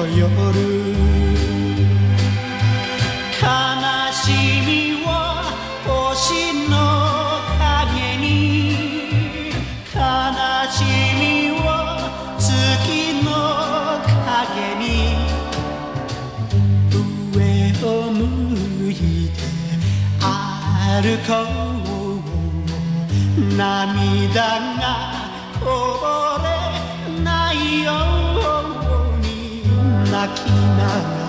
の夜悲しみは星の影に悲しみは月の影に上を向いて歩こう涙が night.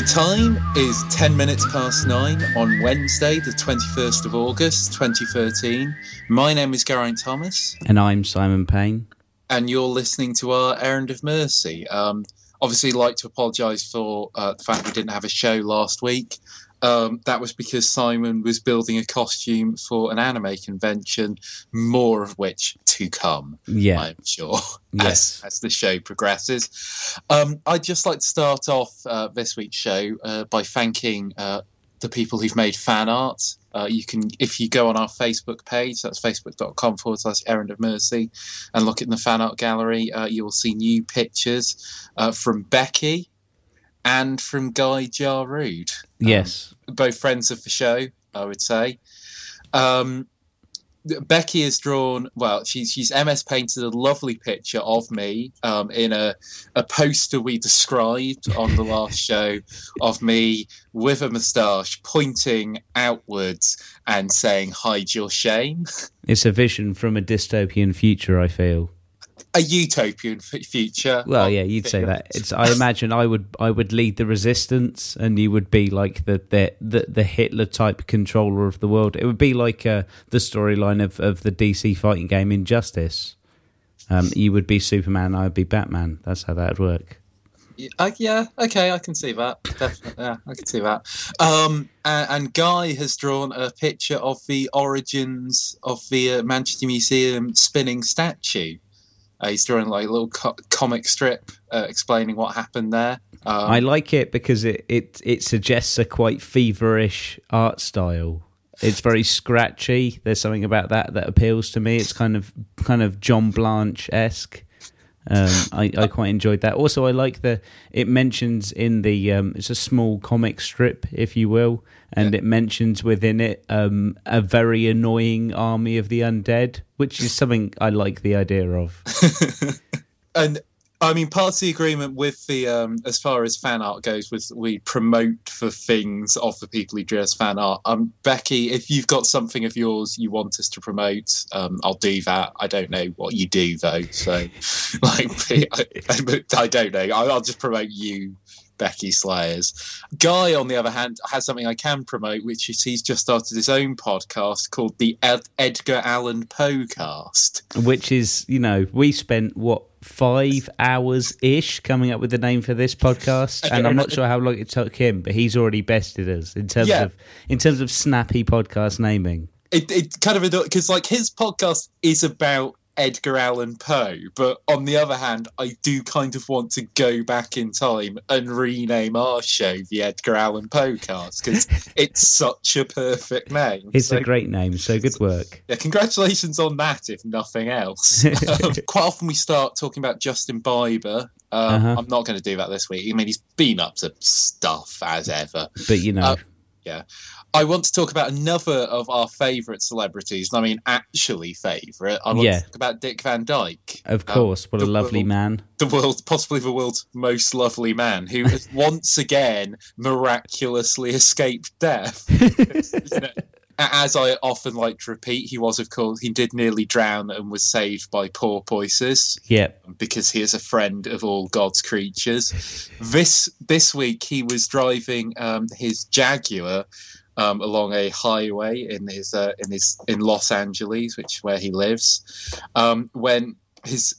The time is 10 minutes past nine on Wednesday, the 21st of August, 2013. My name is Geraint Thomas, And I'm Simon Payne. and you're listening to our Errand of Mercy. Um, obviously, like to apologise for uh, the fact we didn't have a show last week. Um, that was because Simon was building a costume for an anime convention, more of which to come. Yeah. I'm sure, Yes. as, as the show progresses. Um, I'd just like to start off uh, this week's show uh, by thanking uh, the people who've made fan art. Uh, you can, if you go on our Facebook page, that's facebook.com forward slash errand of mercy, and look in the fan art gallery, uh, you will see new pictures uh, from Becky and from Guy Jarud Yes. both friends of the show, I would say. Um, Becky has drawn well. She's she's MS painted a lovely picture of me um, in a a poster we described on the last show of me with a moustache pointing outwards and saying "hide your shame." It's a vision from a dystopian future, I feel. A utopian future. Well, yeah, you'd say that. It's I imagine I would I would lead the resistance and you would be like the the the, the Hitler type controller of the world. It would be like uh, the storyline of, of the DC fighting game Injustice. Um, you would be Superman, I would be Batman. That's how that would work. Uh, yeah, okay, I can see that. Definitely, yeah, I can see that. Um, and, and Guy has drawn a picture of the origins of the uh, Manchester Museum spinning statue. Uh, he's drawing like a little co- comic strip uh, explaining what happened there. Um, I like it because it, it it suggests a quite feverish art style. It's very scratchy. There's something about that that appeals to me. It's kind of kind of John Blanche esque. Um, I, I quite enjoyed that. Also, I like the it mentions in the um, it's a small comic strip, if you will, and it mentions within it um, a very annoying army of the undead, which is something I like the idea of. and I mean, part of the agreement with the, um, as far as fan art goes, was we promote for things of the people who drew us fan art. Um, Becky, if you've got something of yours you want us to promote, um, I'll do that. I don't know what you do though, so like, I, I, don't know. I'll just promote you Becky Slayers. Guy, on the other hand, has something I can promote, which is he's just started his own podcast called the Ed- Edgar Allan Poe Cast. Which is, you know, we spent what five hours ish coming up with the name for this podcast, and I'm not sure how long it took him, but he's already bested us in terms Yeah. of in terms of snappy podcast naming. It, it kind of because like his podcast is about Edgar Allan Poe, but on the other hand, I do kind of want to go back in time and rename our show the Edgar Allan Poe Cast because it's such a perfect name. It's So- a great name, so good work. Yeah, congratulations on that, if nothing else. Um, quite often we start talking about Justin Bieber. Um, Uh-huh. I'm not going to do that this week. I mean, he's been up to stuff as ever. But you know, Uh, I want to talk about another of our favourite celebrities. and I mean, actually favourite. I want Yeah. to talk about Dick Van Dyke. of um, course, what a lovely world- man. the world, possibly the world's most lovely man, who has once again miraculously escaped death. As I often like to repeat, he was, of course, he did nearly drown and was saved by porpoises Yep. because he is a friend of all God's creatures. This this week he was driving um, his Jaguar um, along a highway in his uh, in his in Los Angeles, which is where he lives, um, when his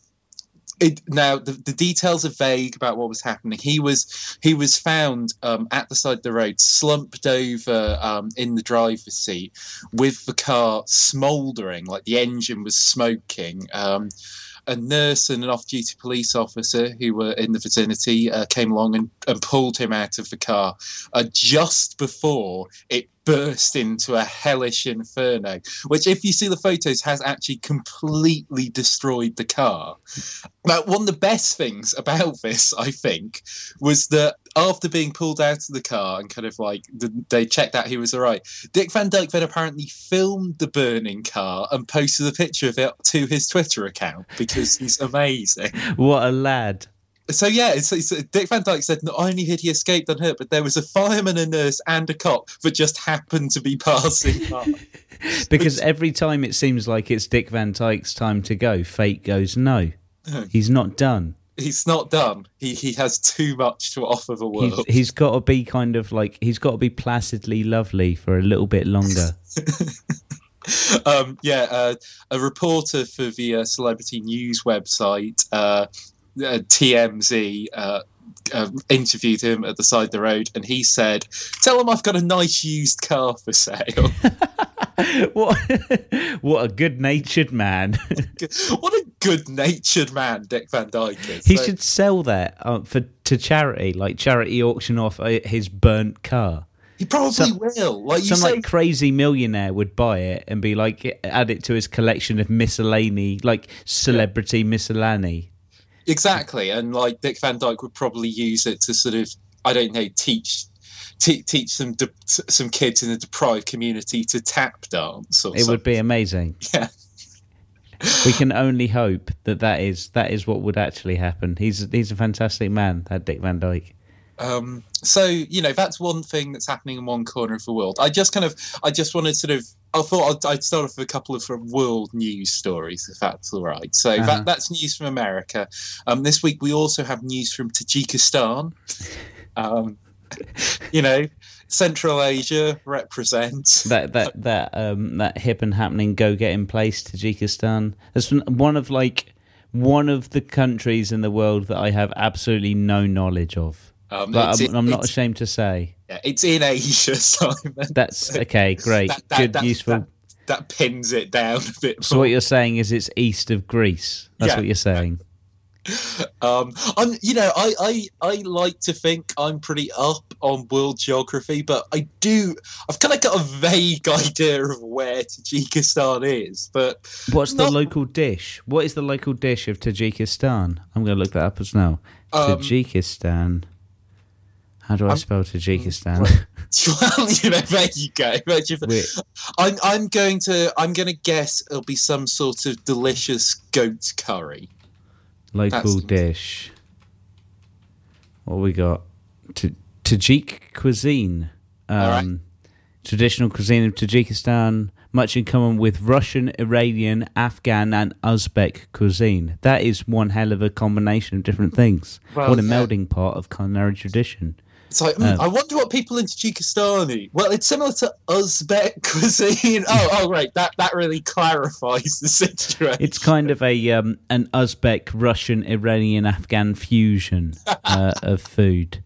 it, now the, the details are vague about what was happening. He was he was found um, at the side of the road, slumped over um, in the driver's seat, with the car smouldering, like the engine was smoking. Um, a nurse and an off-duty police officer who were in the vicinity uh, came along and, and pulled him out of the car uh, just before it burst into a hellish inferno, which, if you see the photos, has actually completely destroyed the car. Now, one of the best things about this, I think, was that after being pulled out of the car and kind of like they checked out he was all right, Dick Van Dyke then apparently filmed the burning car and posted a picture of it to his Twitter account because he's amazing. What a lad. So yeah, it's, it's, Dick Van Dyke said not only had he escaped unhurt, but there was a fireman, a nurse, and a cop that just happened to be passing by. Because every time it seems like it's Dick Van Dyke's time to go, fate goes no. He's not done. He's not done. He he has too much to offer the He's, world. he's got to be kind of like he's got to be placidly lovely for a little bit longer. um, yeah, uh, a reporter for the uh, celebrity news website uh, uh, TMZ uh, uh, interviewed him at the side of the road, and he said, "Tell him I've got a nice used car for sale." what what a good-natured man. what a good-natured man Dick Van Dyke is. he So- should sell that uh, for to charity, like charity auction off uh, his burnt car. He probably Some- will. Like you Some say, like crazy millionaire would buy it and be like add it to his collection of miscellany, like celebrity miscellany. Exactly, and like Dick Van Dyke would probably use it to sort of, I don't know, teach. te- Teach some de- some kids in a deprived community to tap dance, or something. It something. would be amazing. Yeah. We can only hope that that is that is what would actually happen. He's he's a fantastic man, that Dick Van Dyke. Um, so you know that's one thing that's happening in one corner of the world. I just kind of, I just wanted to sort of, I thought I'd, I'd start off with a couple of sort of world news stories, if that's all right. So Uh-huh. that that's news from America. Um, this week we also have news from Tajikistan. Um, you know, Central Asia represents. That that that um that hip and happening go getting place Tajikistan. That's one- one of like one of the countries in the world that I have absolutely no knowledge of. Um, But I'm, I'm not ashamed to say yeah, it's in Asia, Simon. that's okay. Great, That- that- good, that- useful. That, pins it down a bit. so what you're saying is it's east of Greece. That's Yeah. what you're saying. Um, I'm, you know, I, I, I like to think I'm pretty up on world geography, but I do, I've kind of got a vague idea of where Tajikistan is. But What's the local dish? What is the local dish of Tajikistan? I'm going to look that up as now. Um, Tajikistan. How do I I'm- spell Tajikistan? well, you know, there you go. Wait, I'm, I'm going to, I'm going to guess it'll be some sort of delicious goat curry. local That's- dish. what we got? T- Tajik cuisine. Um, right. Traditional cuisine of Tajikistan, much in common with Russian, Iranian, Afghan, and Uzbek cuisine. That is one hell of a combination of different things. Well, what a melding pot of culinary tradition. It's like, hmm, I wonder what people in Tajikistan eat. Well, it's similar to Uzbek cuisine. Oh, oh, right. That that really clarifies the situation. It's kind of a um, an Uzbek, Russian, Iranian, Afghan fusion uh, of food.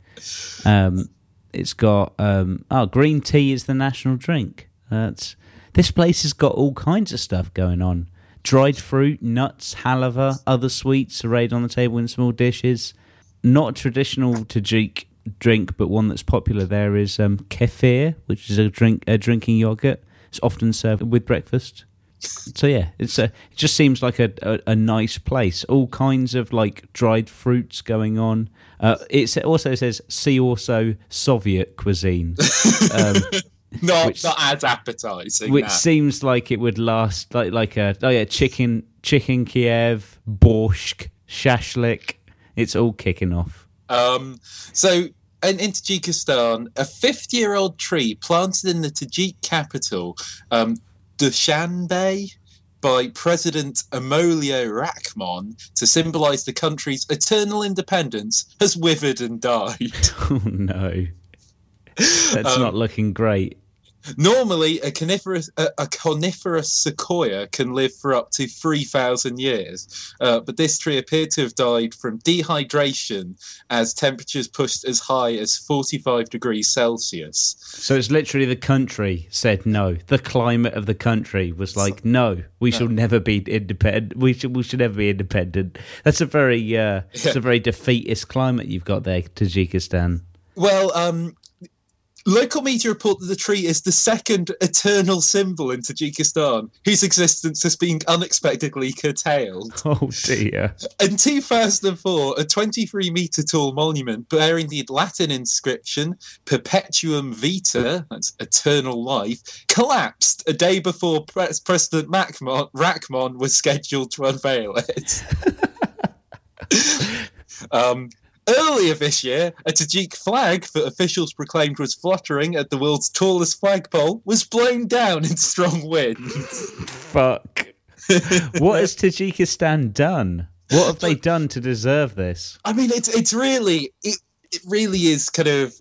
Um, it's got um, oh, green tea is the national drink. That's this place has got all kinds of stuff going on. Dried fruit, nuts, halava, other sweets arrayed on the table in small dishes. Not traditional Tajik drink, but one that's popular there is um, kefir, which is a drink, a drinking yogurt. It's often served with breakfast. So yeah, it's a. It just seems like a, a, a nice place. All kinds of like dried fruits going on. Uh, it also says see also Soviet cuisine, um, not which- not as appetizing. which nah. seems like it would last like like a oh yeah chicken chicken Kiev borscht shashlik. It's all kicking off. Um, so, in, in Tajikistan, a 50 year old tree planted in the Tajik capital, um, Dushanbe, by President Amolio Rahmon to symbolize the country's eternal independence, has withered and died. Oh no, that's Um, not looking great. Normally, a coniferous, a, a coniferous sequoia can live for up to 3,000 years, uh, but this tree appeared to have died from dehydration as temperatures pushed as high as 45 degrees Celsius. So it's literally the country said no. The climate of the country was like, no, we shall never be independent. We should we should never be independent. That's a very uh, it's a very defeatist climate you've got there, Tajikistan. Well, um, local media report that the tree is the second eternal symbol in Tajikistan, whose existence has been unexpectedly curtailed. Oh dear. In 2004, a 23 metre tall monument bearing the Latin inscription Perpetuum Vita, that's eternal life, collapsed a day before Pres- President Macmon, Rachmon was scheduled to unveil it. um, earlier this year, a Tajik flag that officials proclaimed was fluttering at the world's tallest flagpole was blown down in strong winds. Fuck. what has Tajikistan done? What have they done to deserve this? I mean, it's it's really it it really is kind of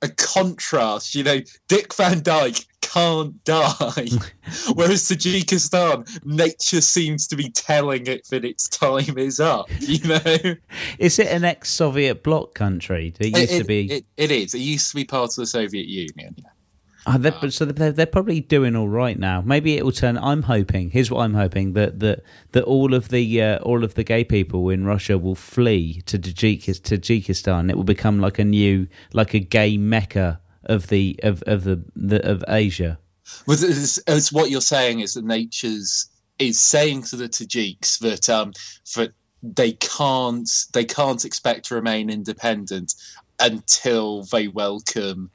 a contrast. You know, Dick Van Dyke can't die, whereas Tajikistan, nature seems to be telling it that its time is up. You know, Is it an ex-Soviet bloc country? It used it, to be. It, it is. It used to be part of the Soviet Union. Oh, they're, but so they're, they're probably doing all right now. Maybe it will turn. I'm hoping. Here's what I'm hoping that that that all of the uh, all of the gay people in Russia will flee to Tajikistan. It will become like a new like a gay mecca of the of of the, the of Asia. Well, it's, it's what you're saying is that nature's is saying to the Tajiks that um that they can't they can't expect to remain independent until they welcome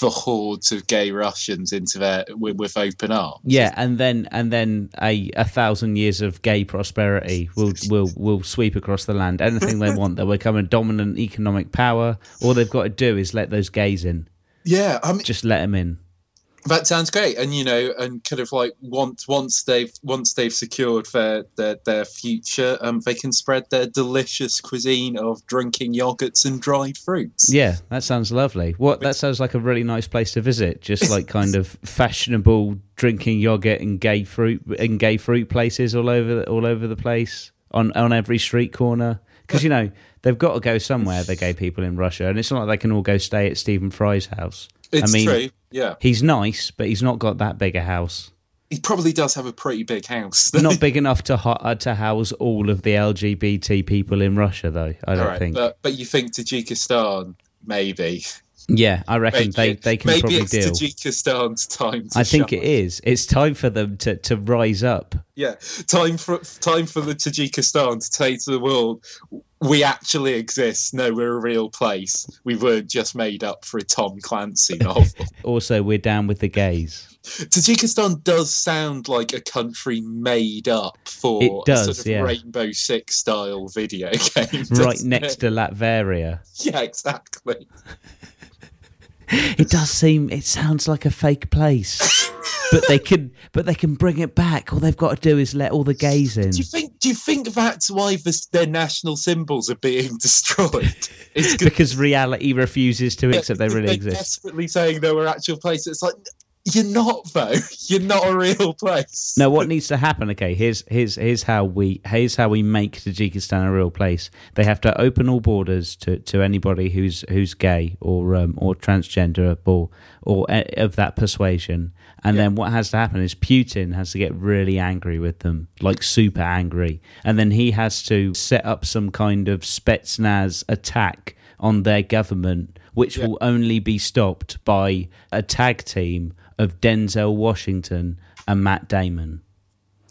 the hordes of gay Russians into their with, with open arms. Yeah, and then and then a, a thousand years of gay prosperity will will will sweep across the land. Anything they want, they'll become a dominant economic power. All they've got to do is let those gays in. Yeah. I mean, Just let them in. that sounds great, and you know, and kind of like once once they've once they've secured their their, their future, um, they can spread their delicious cuisine of drinking yogurts and dried fruits. Yeah, that sounds lovely. What that sounds like a really nice place to visit. Just like kind of fashionable drinking yogurt and gay fruit and gay fruit places all over all over the place on on every street corner. Because you know they've got to go somewhere. The gay people in Russia, and it's not like they can all go stay at Stephen Fry's house. It's I mean, true. Yeah, he's nice, but he's not got that big a house. he probably does have a pretty big house. Not big enough to ho- uh, to house all of the LGBT people in Russia, though. I don't right, think. but but you think Tajikistan maybe? Yeah, I reckon Maybe, they they can maybe probably it's deal. Tajikistan's time. To I think shine. it is. It's time for them to, to rise up. Yeah, time for time for the Tajikistan to say to the world, we actually exist. No, we're a real place. We weren't just made up for a Tom Clancy novel. Also, we're down with the gays. Tajikistan does sound like a country made up for It does, a sort of yeah. Rainbow Six style video game. Right next it? to Latveria. Yeah, exactly. It does seem. It sounds like a fake place, but they can. But they can bring it back. All they've got to do is let all the gays in. Do you think? Do you think that's why this, their national symbols are being destroyed? It's 'cause Because reality refuses to accept they really they're exist. desperately saying they were actual places. It's like you're not though. You're not a real place. No, what needs to happen? Okay, here's here's here's how we here's how we make Tajikistan a real place. They have to open all borders to, to anybody who's who's gay or um, or transgender or or of that persuasion. And then what has to happen is Putin has to get really angry with them, like super angry, and then he has to set up some kind of Spetsnaz attack on their government, which will only be stopped by a tag team of Denzel Washington and Matt Damon.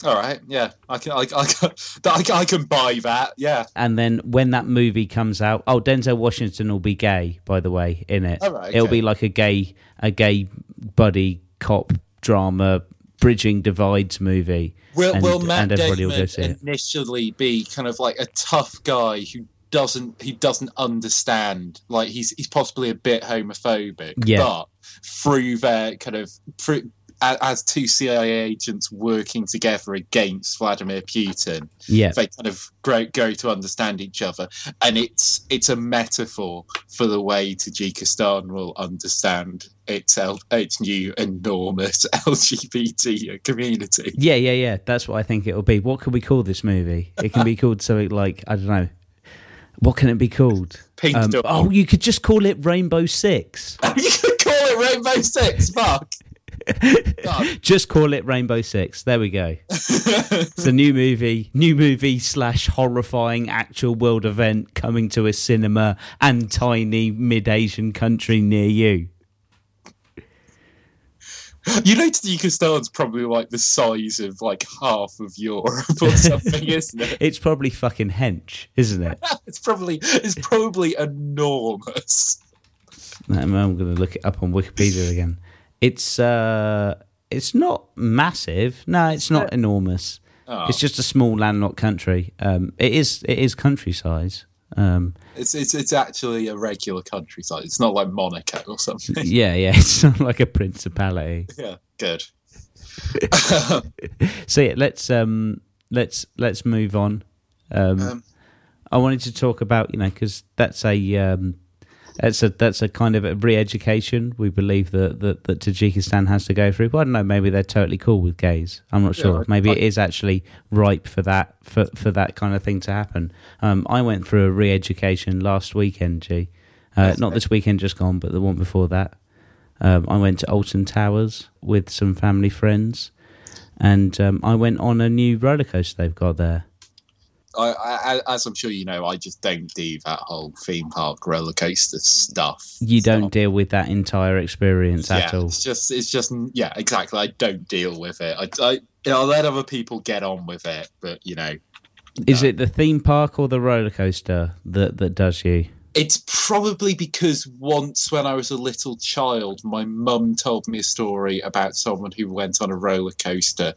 All right. Yeah, I can. I, I can. I, can- I can buy that. Yeah. And then when that movie comes out, oh, Denzel Washington will be gay, by the way, in it. Oh, right, It'll be like a gay, a gay buddy cop drama, bridging divides movie. Will, and, will Matt and everybody will Damon go see it. initially be kind of like a tough guy who doesn't he doesn't understand like he's he's possibly a bit homophobic Yeah. but through their kind of through as two CIA agents working together against Vladimir Putin, Yeah, they kind of grow, go to understand each other, and it's it's a metaphor for the way Tajikistan will understand its its new enormous LGBT community. yeah, yeah, yeah. That's what I think it'll be. What can we call this movie? It can be called something like I don't know. What can it be called? Um, oh, you could just call it Rainbow Six. you could call it Rainbow Six. Fuck. Just call it Rainbow Six. There we go. It's a new movie, new movie slash horrifying actual world event coming to a cinema and tiny mid Asian country near you. you know, Tajikistan's probably like the size of like half of Europe or something, isn't it? It's probably fucking hench, isn't it? It's probably it's probably enormous. I'm going to look it up on Wikipedia again. It's uh, it's not massive. No, it's not enormous. Oh. It's just a small landlocked country. Um, it is it is country size. Um, It's it's it's actually a regular countryside. It's not like Monaco or something. yeah, yeah, it's not like a principality. yeah, good. So yeah, let's um, let's let's move on. Um, Um, I wanted to talk about you know because that's a um, that's a that's a kind of a re-education we believe that, that that Tajikistan has to go through. Well, I don't know. Maybe they're totally cool with gays. I'm not Yeah, sure. I- maybe I- it is actually ripe for that for for that kind of thing to happen. Um, I went through a re-education last weekend. G, uh, not this weekend just gone, but the one before that. Um, I went to Alton Towers with some family friends, and um, I went on a new roller coaster they've got there. I, I, as I'm sure you know, I just don't do that whole theme park roller coaster stuff. You So, don't deal with that entire experience yeah, at all. It's just, it's just, yeah, exactly. I don't deal with it. I, I, you know, I let other people get on with it, but you know, Is no. it the theme park or the roller coaster that that does you? It's probably because once when I was a little child, my mum told me a story about someone who went on a roller coaster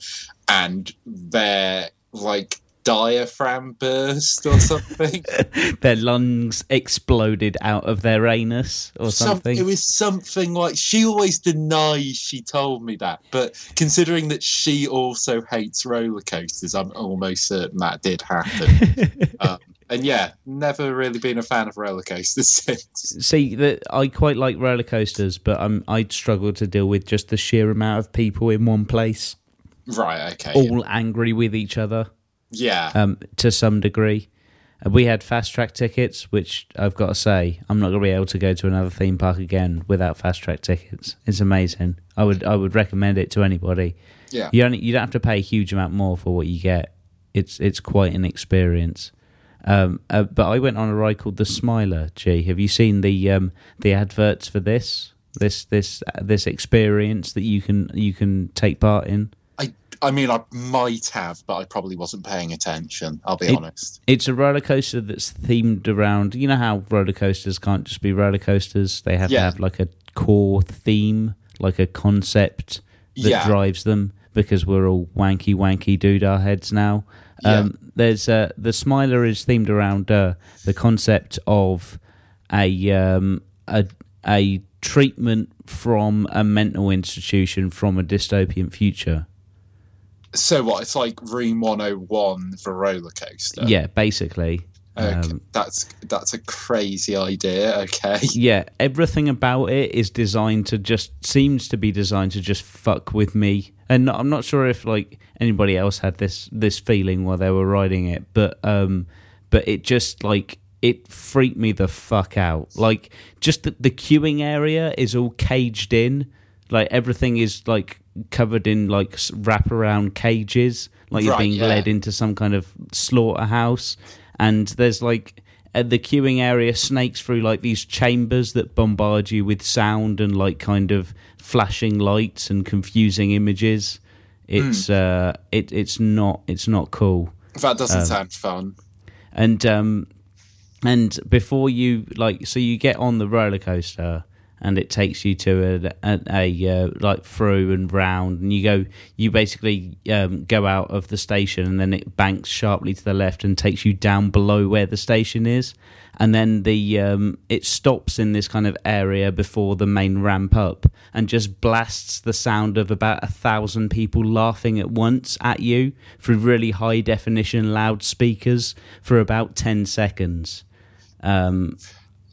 and their like diaphragm burst or something. Their lungs exploded out of their anus or Some- something. it was something like she always denies she told me that, but considering that she also hates roller coasters, I'm almost certain that did happen. um, and yeah, never really been a fan of roller coasters since. See, that I quite like roller coasters, but I'm I'd struggle to deal with just the sheer amount of people in one place, Right? Okay. all angry with each other. Yeah. um, to some degree. Uh, We had fast track tickets, which I've got to say, I'm not going to be able to go to another theme park again without fast track tickets. It's amazing. I would I would recommend it to anybody. Yeah. You only you don't have to pay a huge amount more for what you get. It's it's quite an experience. Um, uh, but I went on a ride called the Smiler. G, have you seen the um, the adverts for this this this uh, this experience that you can you can take part in? I mean, I might have, but I probably wasn't paying attention. I'll be It- honest. It's a roller coaster that's themed around. You know how roller coasters can't just be roller coasters; they have to have like a core theme, like a concept that Yeah. drives them. Because we're all wanky, wanky doodah heads now. Um, There's uh, the Smiler is themed around uh, the concept of a um, a a treatment from a mental institution from a dystopian future. So what? It's like Room 101 for roller coaster. Yeah, basically. Okay, Um, that's that's a crazy idea. Okay. yeah, everything about it is designed to just seems to be designed to just fuck with me. And I'm not sure if like anybody else had this this feeling while they were riding it, but um but it just like it freaked me the fuck out. Like just the, the queuing area is all caged in. Like everything is like covered in like wraparound cages, like you're being yeah. led into some kind of slaughterhouse. And there's like at the queuing area snakes through like these chambers that bombard you with sound and like kind of flashing lights and confusing images. It's uh, it it's not it's not cool. That doesn't Um, sound fun. And um, and before you like, so you get on the roller coaster, and it takes you to a, a, a uh, like through and round, and you go, you basically um, go out of the station, and then it banks sharply to the left and takes you down below where the station is, and then the um, it stops in this kind of area before the main ramp up, and just blasts the sound of about a thousand people laughing at once at you through really high definition loudspeakers for about ten seconds. Um,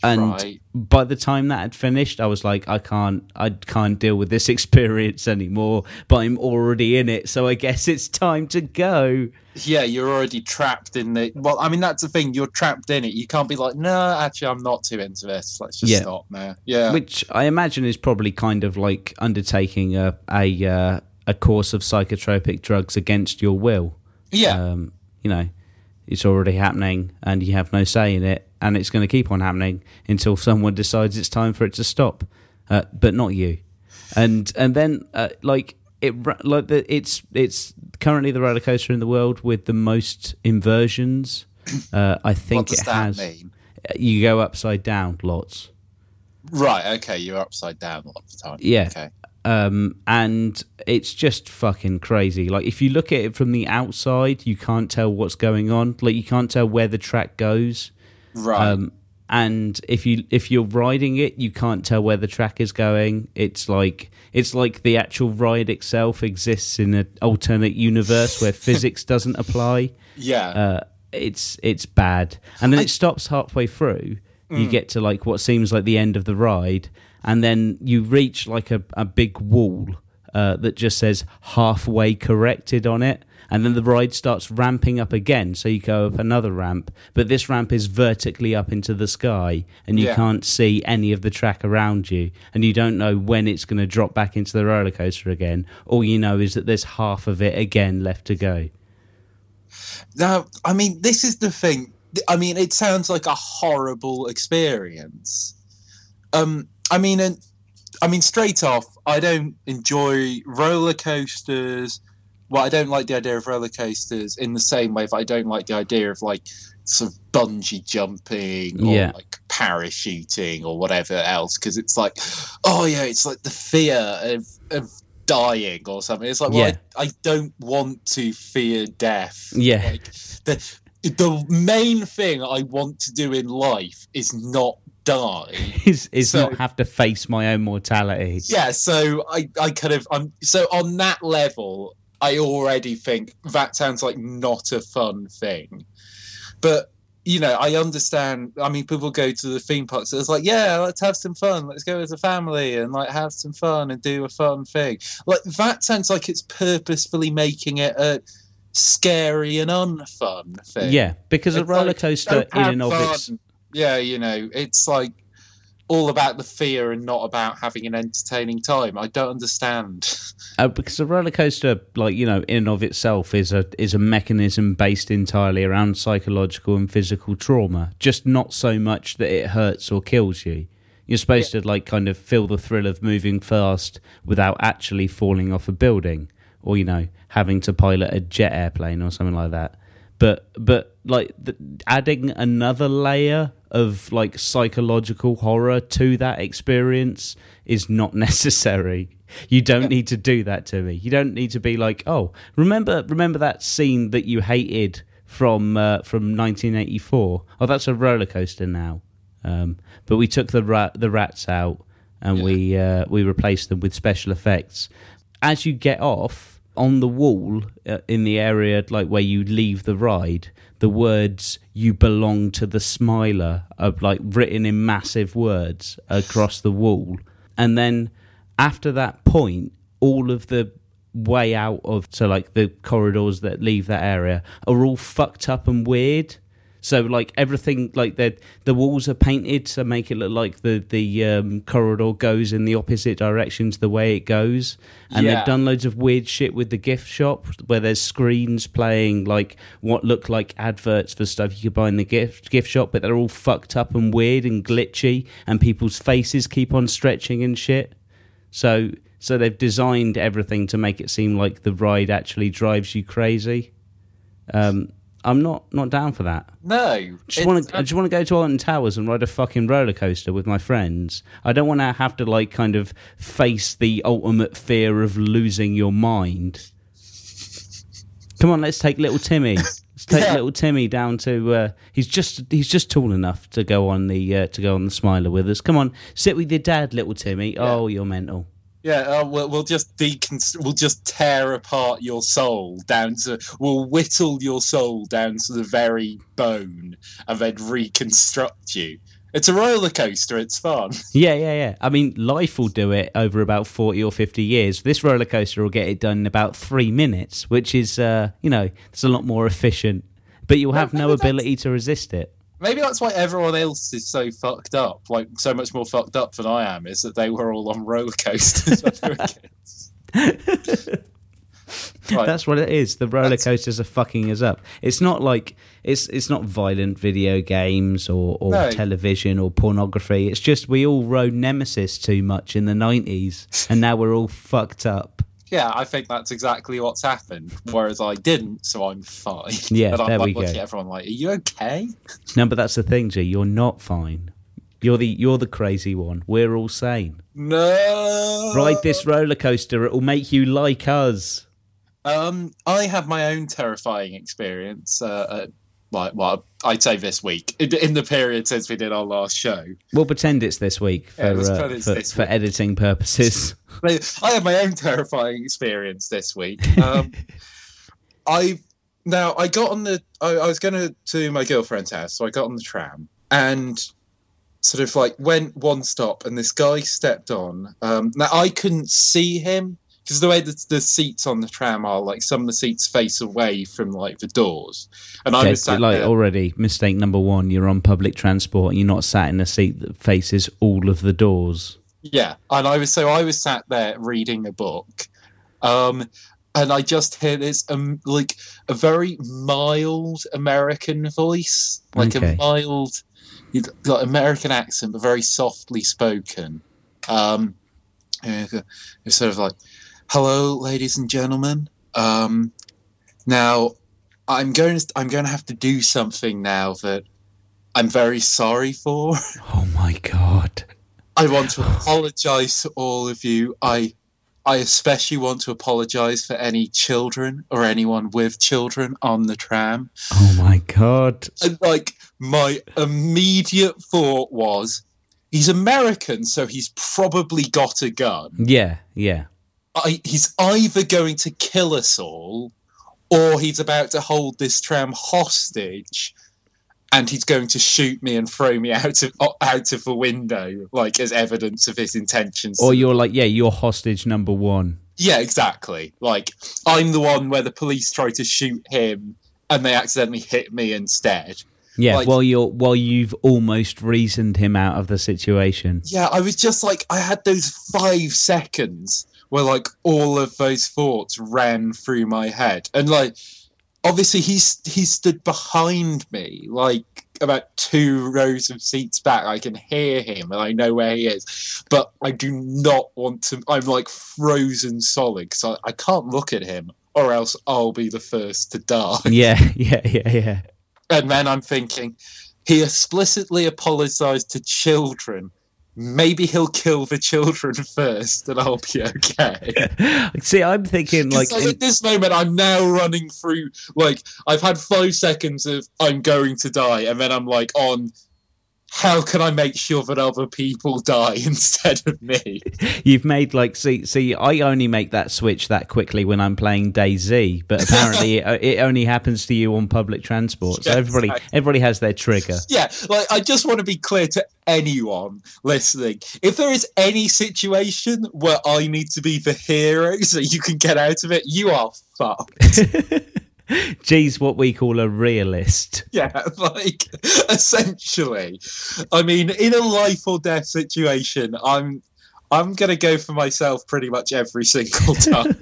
and Right. by the time that had finished, I was like, I can't, I can't deal with this experience anymore. But I'm already in it, so I guess it's time to go. Yeah, you're already trapped in the. Well, I mean, that's the thing. You're trapped in it. You can't be like, no, actually, I'm not too into this. Let's just Yeah. stop now. Yeah. Which I imagine is probably kind of like undertaking a a uh, a course of psychotropic drugs against your will. yeah. Um, you know, it's already happening, and you have no say in it, and it's going to keep on happening until someone decides it's time for it to stop. Uh, but not you. And and then uh, like it like the, it's it's currently the roller coaster in the world with the most inversions. Uh, I what think does it that has. mean? You go upside down lots. Right. Okay. You're upside down a lot of the time. Yeah. Okay. um, and it's just fucking crazy. Like if you look at it from the outside, you can't tell what's going on. Like you can't tell where the track goes. Right. Um, and if you if you're riding it, you can't tell where the track is going. It's like it's like the actual ride itself exists in an alternate universe where physics doesn't apply. yeah. Uh, it's it's bad, and then it stops halfway through. You get to like what seems like the end of the ride, and then you reach like a, a big wall uh, that just says halfway corrected on it, and then the ride starts ramping up again. So you go up another ramp, but this ramp is vertically up into the sky, and you Yeah. can't see any of the track around you, and you don't know when it's going to drop back into the roller coaster again. All you know is that there's half of it again left to go. Now, I mean, this is the thing. I mean, it sounds like a horrible experience. Um, I mean, and I mean, straight off, I don't enjoy roller coasters. Well, I don't like the idea of roller coasters in the same way that I don't like the idea of like sort of bungee jumping or Yeah. like parachuting or whatever else because it's like, oh yeah, it's like the fear of of dying or something. It's like, well, Yeah. I, I don't want to fear death. Yeah. Like, the the main thing I want to do in life is not die. is is So- not have to face my own mortality. Yeah, so I, I kind of I'm so on that level, I already think that sounds like not a fun thing. But you know, I understand. I mean, people go to the theme parks. It's like, yeah, let's have some fun. Let's go as a family and like have some fun and do a fun thing. Like that sounds like it's purposefully making it a scary and unfun thing. Yeah, because a roller coaster don't in and of its yeah, you know, it's like all about the fear and not about having an entertaining time. I don't understand. uh, because a roller coaster, like you know, in and of itself, is a is a mechanism based entirely around psychological and physical trauma. Just not so much that it hurts or kills you. You're supposed to like kind of feel the thrill of moving fast without actually falling off a building, or you know, having to pilot a jet airplane or something like that. But but like the, adding another layer of like psychological horror to that experience is not necessary. You don't need to do that to me. You don't need to be like, oh, remember remember that scene that you hated from uh, from 1984. Oh, that's a roller coaster now. Um, but we took the rat, the rats out and Yeah. we uh, we replaced them with special effects. As you get off on the wall uh, in the area like where you leave the ride, the words "You belong to the Smiler" are like written in massive words across the wall, and then after that point, all of the way out of so like the corridors that leave that area are all fucked up and weird. So like everything like the the walls are painted to make it look like the the um, corridor goes in the opposite direction to the way it goes, and Yeah. they've done loads of weird shit with the gift shop where there's screens playing like what look like adverts for stuff you could buy in the gift gift shop, but they're all fucked up and weird and glitchy, and people's faces keep on stretching and shit. So so they've designed everything to make it seem like the ride actually drives you crazy. Um, I'm not not down for that. No, Just want to I just want to go to Alton Towers and ride a fucking roller coaster with my friends. I don't want to have to like kind of face the ultimate fear of losing your mind. Come on, let's take little Timmy. Let's take Yeah. little Timmy down to. Uh, he's just he's just tall enough to go on the uh, to go on the Smiler with us. Come on, sit with your dad, little Timmy. Oh, you're mental. Yeah, uh, we'll, we'll just deconst- we'll just tear apart your soul down to we'll whittle your soul down to the very bone and then reconstruct you. It's a roller coaster. It's fun. Yeah, yeah, yeah. I mean, life will do it over about 40 or 50 years. This roller coaster will get it done in about three minutes, which is, uh, you know, it's a lot more efficient. But you'll have no maybe that's- ability to resist it. Maybe that's why everyone else is so fucked up, like so much more fucked up than I am, is that they were all on roller coasters when they were kids. Right. That's what it is. The roller That's- coasters are fucking us up. It's not like it's it's not violent video games or, or No. television or pornography. It's just we all rode Nemesis too much in the 90s and now we're all fucked up. Yeah, I think that's exactly what's happened. Whereas I didn't, so I'm fine. Yeah, and I'm there like we go. at everyone like, "Are you okay?" No, but that's the thing, G. You're not fine. You're the you're the crazy one. We're all sane. No. Ride this roller coaster. It will make you like us. Um, I have my own terrifying experience. Uh, uh, like, well, I'd say this week in, in the period since we did our last show. We'll pretend it's this week for Yeah, uh, for, for editing purposes. I had my own terrifying experience this week. Um, I now I got on the. I, I was going to to my girlfriend's house, so I got on the tram and sort of like went one stop, and this guy stepped on. Um, now I couldn't see him because the way that the seats on the tram are, like some of the seats face away from like the doors, and I was sat like there. already mistake number one. You're on public transport. and You're not sat in a seat that faces all of the doors. Yeah, and I was so I was sat there reading a book, um, and I just hear this um like a very mild American voice, like Okay. a mild, like American accent, but very softly spoken. Um, it's sort of like, "Hello, ladies and gentlemen. Um, now, I'm going to I'm going to have to do something now that I'm very sorry for." Oh my god! I want to apologize to all of you. I I especially want to apologize for any children or anyone with children on the tram. Oh my god! And like my immediate thought was he's American, so he's probably got a gun. Yeah, yeah. I, he's either going to kill us all or he's about to hold this tram hostage and he's going to shoot me and throw me out of out of the window like as evidence of his intentions Or you're like, yeah, you're hostage number one. yeah exactly like i'm the one where the police try to shoot him and they accidentally hit me instead Yeah, Like- while you're while you've almost reasoned him out of the situation. yeah i was just like i had those five seconds where like all of those thoughts ran through my head and like obviously he's he stood behind me like about two rows of seats back i can hear him and i know where he is but i do not want to i'm like frozen solid because I, I can't look at him or else I'll be the first to die. Yeah, yeah, yeah, yeah. And then I'm thinking, he explicitly apologized to children. Maybe he'll kill the children first, and I'll be okay. See, I'm thinking like in- at this moment, I'm now running through. Like I've had five seconds of I'm going to die, and then I'm like on. How can I make sure that other people die instead of me? You've made like see see I only make that switch that quickly when I'm playing DayZ, but apparently it, uh, it only happens to you on public transport. So Yeah, everybody exactly. everybody has their trigger. Yeah, like I just want to be clear to anyone listening. If there is any situation where I need to be the hero so you can get out of it, you are fucked. G's what we call a realist. yeah, like essentially. I mean, in a life or death situation, I'm I'm gonna go for myself pretty much every single time.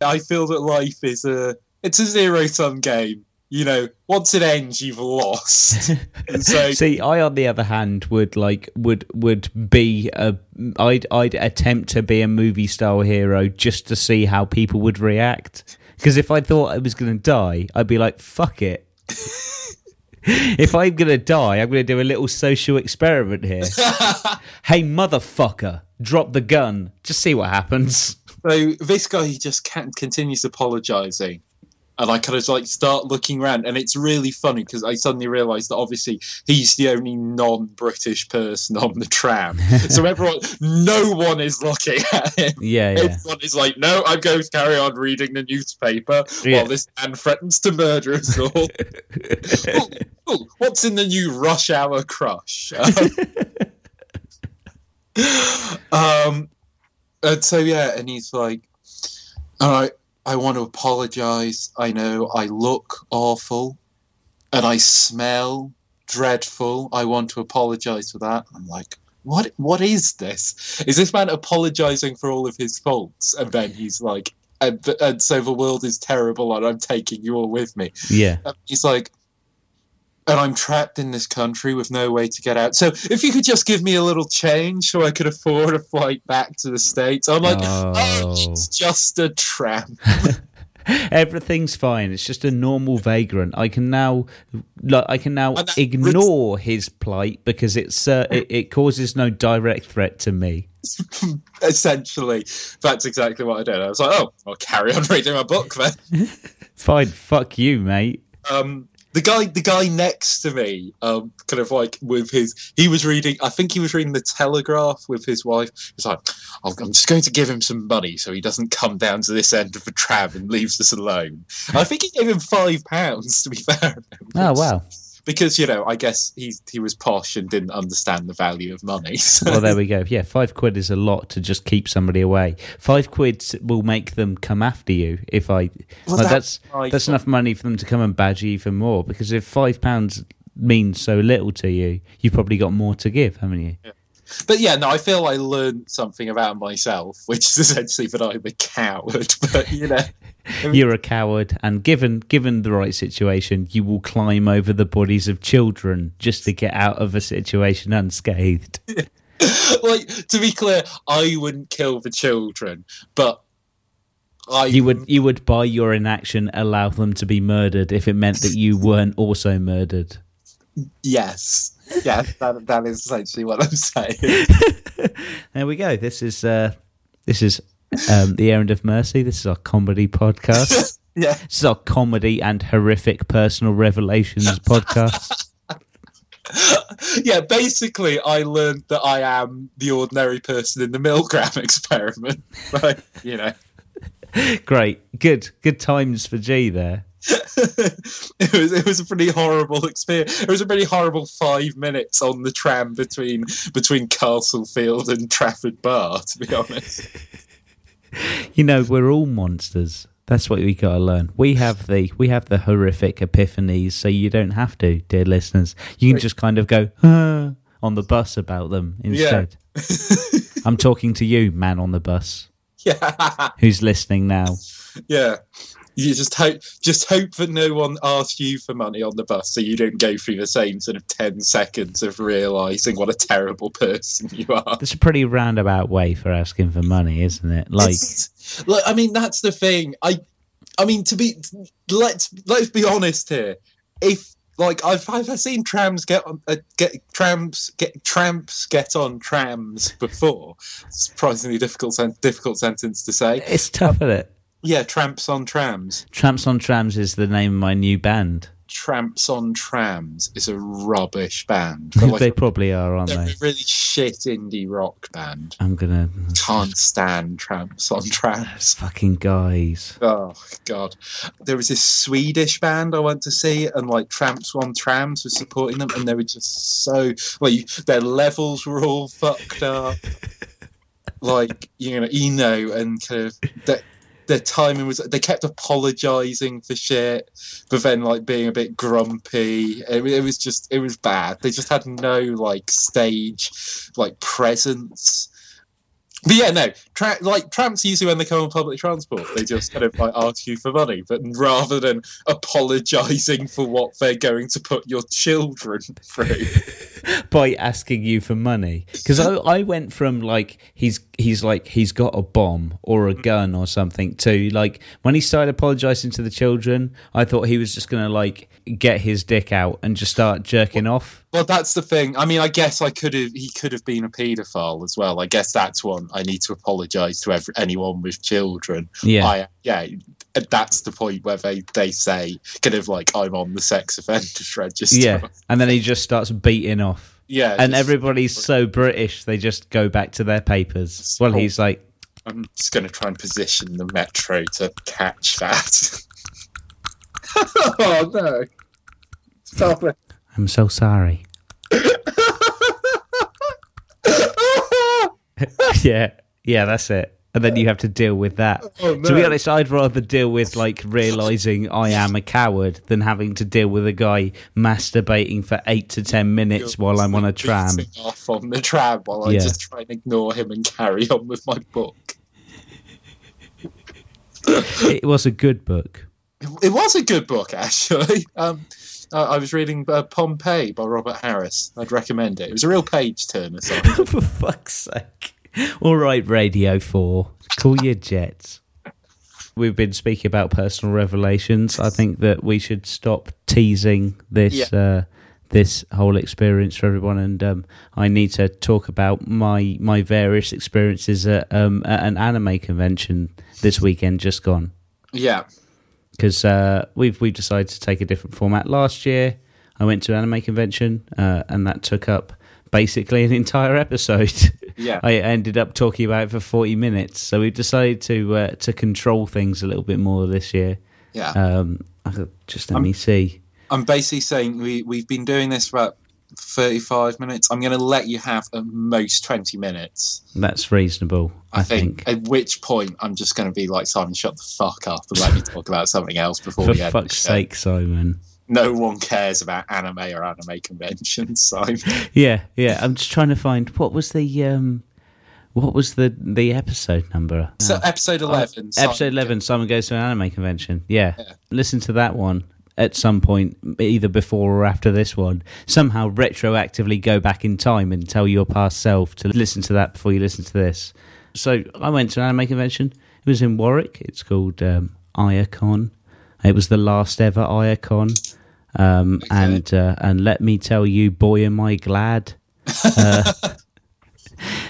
I feel that life is a it's a zero sum game. You know, once it ends, you've lost. So See, I on the other hand would like would would be a I'd I'd attempt to be a movie style hero just to see how people would react. Because if I thought I was going to die, I'd be like, "Fuck it." if I'm going to die, I'm going to do a little social experiment here. hey, motherfucker, drop the gun. Just see what happens. So this guy he just continues apologizing, and I kind of like start looking around, and it's really funny because I suddenly realise that obviously he's the only non-British person on the tram, so everyone, no one is looking at him. Yeah, yeah. Everyone is like, "No, I'm going to carry on reading the newspaper Yeah. while this man threatens to murder us all." Ooh, ooh, what's in the new Rush Hour Crush? um, and so yeah, and he's like, "All right, I want to apologize. I know I look awful, and I smell dreadful. I want to apologize for that." I'm like. What what is this? Is this man apologizing for all of his faults, and then he's like, and, and so the world is terrible, and I'm taking you all with me. Yeah. And he's like, and I'm trapped in this country with no way to get out. So if you could just give me a little change so I could afford a flight back to the States. I'm like, oh, Oh. it's just a tram. Everything's fine. It's just a normal vagrant. I can now, like, I can now ignore his plight because it's uh, it, it causes no direct threat to me. Essentially, that's exactly what I did. I was like, oh, I'll carry on reading my book then. Fine, fuck you, mate. um, the guy, the guy next to me, um, kind of like with his, he was reading. I think he was reading the Telegraph with his wife. He's like, "I'll- I'm just going to give him some money so he doesn't come down to this end of the tram and leaves us alone. I think he gave him five pounds. To be fair, Oh wow. Because you know, I guess he he was posh and didn't understand the value of money. So. Well, there we go. Yeah, five quid is a lot to just keep somebody away. Five quid will make them come after you. If I, Well, like, that's that's that's enough money for them to come and badge you even more. Because if five pounds means so little to you, you've probably got more to give, haven't you? But yeah, no, I feel I learned something about myself, which is essentially that I'm a coward. But you know, You're a coward, and given given the right situation, you will climb over the bodies of children just to get out of a situation unscathed. like to be clear, I wouldn't kill the children, but I You would you would by your inaction allow them to be murdered if it meant that you weren't also murdered. Yes, yes, that, that is essentially what I'm saying. There we go. This is uh, this is um, the errand of mercy. This is our comedy podcast. yeah, This is our comedy and horrific personal revelations podcast. yeah. Basically, I learned that I am the ordinary person in the Milgram experiment. Like, you know, Great, good, good times for G there. it was it was a pretty horrible experience. It was a pretty horrible five minutes on the tram between between Castlefield and Trafford Bar. To be honest, You know, we're all monsters. That's what we got to learn. We have the we have the horrific epiphanies, so you don't have to, dear listeners. You can just kind of go "Ah," on the bus about them instead. I'm talking to you, man on the bus, yeah, who's listening now. yeah. You just hope just hope that no one asks you for money on the bus, so you don't go through the same sort of ten seconds of realizing what a terrible person you are. That's a pretty roundabout way for asking for money, isn't it? Like, It's- look, I mean, that's the thing. I I mean, to be let's let's be honest here. If like I've I've seen trams get on uh, get trams get tramps get on trams before. Surprisingly difficult difficult sentence to say. It's tough, isn't it? Yeah, tramps on trams. Tramps on Trams is the name of my new band. Tramps on trams is a rubbish band. Like they a, probably are, aren't they're they? a really shit indie rock band. I'm gonna Can't stand tramps on trams. fucking guys. Oh god! There was this Swedish band I went to see, and like Tramps on Trams was supporting them, and they were just so like their levels were all fucked up. like you know, Eno and kind of that. Their timing was they kept apologizing for shit, but then like being a bit grumpy. It, it was just it was bad. They just had no like stage like presence. But yeah, no, tra- like tramps usually when they come on public transport, they just kind of like ask you for money, but rather than apologising for what they're going to put your children through. by asking you for money because I, I went from like he's he's like he's got a bomb or a gun or something to like when he started apologizing to the children i thought he was just gonna like get his dick out and just start jerking off Well, that's the thing. I mean, I guess I could have. He could have been a paedophile as well. I guess that's one. I need to apologise to every, anyone with children. yeah I, yeah, that's the point where they, they say kind of like I'm on the sex offenders register. yeah and then he just starts beating off yeah. and just- everybody's so british they just go back to their papers well he's like I'm just going to try and position the metro to catch that. oh no! Stop it! i'm so sorry yeah yeah that's it and then you have to deal with that Oh, To be honest, I'd rather deal with like realizing I am a coward than having to deal with a guy masturbating for eight to ten minutes while I'm on a tram. Off on the tram while Yeah. I just try and ignore him and carry on with my book. It was a good book. It was a good book, actually. Um, I, I was reading uh, Pompeii by Robert Harris. I'd recommend it. It was a real page turner. For fuck's sake! All right, Radio Four, call your jets. We've been speaking about personal revelations. I think that we should stop teasing this uh, this whole experience for everyone, and um, I need to talk about my my various experiences at, um, at an anime convention this weekend just gone. yeah, because uh, we've we've decided to take a different format. Last year, I went to an anime convention, uh, and that took up basically an entire episode. yeah. I ended up talking about it for forty minutes, so we've decided to uh, to control things a little bit more this year. yeah. Um, just let me see. I'm basically saying we we've been doing this for about 35 minutes. I'm going to let you have at most 20 minutes. That's reasonable. I, I, think. think, At which point I'm just going to be like Simon, shut the fuck up and let me talk about something else before For we end. the fuck's sake, Simon. No one cares about anime or anime conventions, Simon. Yeah, yeah. I'm just trying to find what was the um, what was the the episode number? So episode 11. Simon- Episode 11, Simon Goes to an Anime Convention. Yeah. Yeah. Listen to that one at some point, either before or after this one. Somehow retroactively go back in time and tell your past self to listen to that before you listen to this. So I went to an anime convention. It was in Warwick. It's called um, Ayacon. It was the last ever Ayacon. Um, and uh, and let me tell you, boy, am I glad. Uh,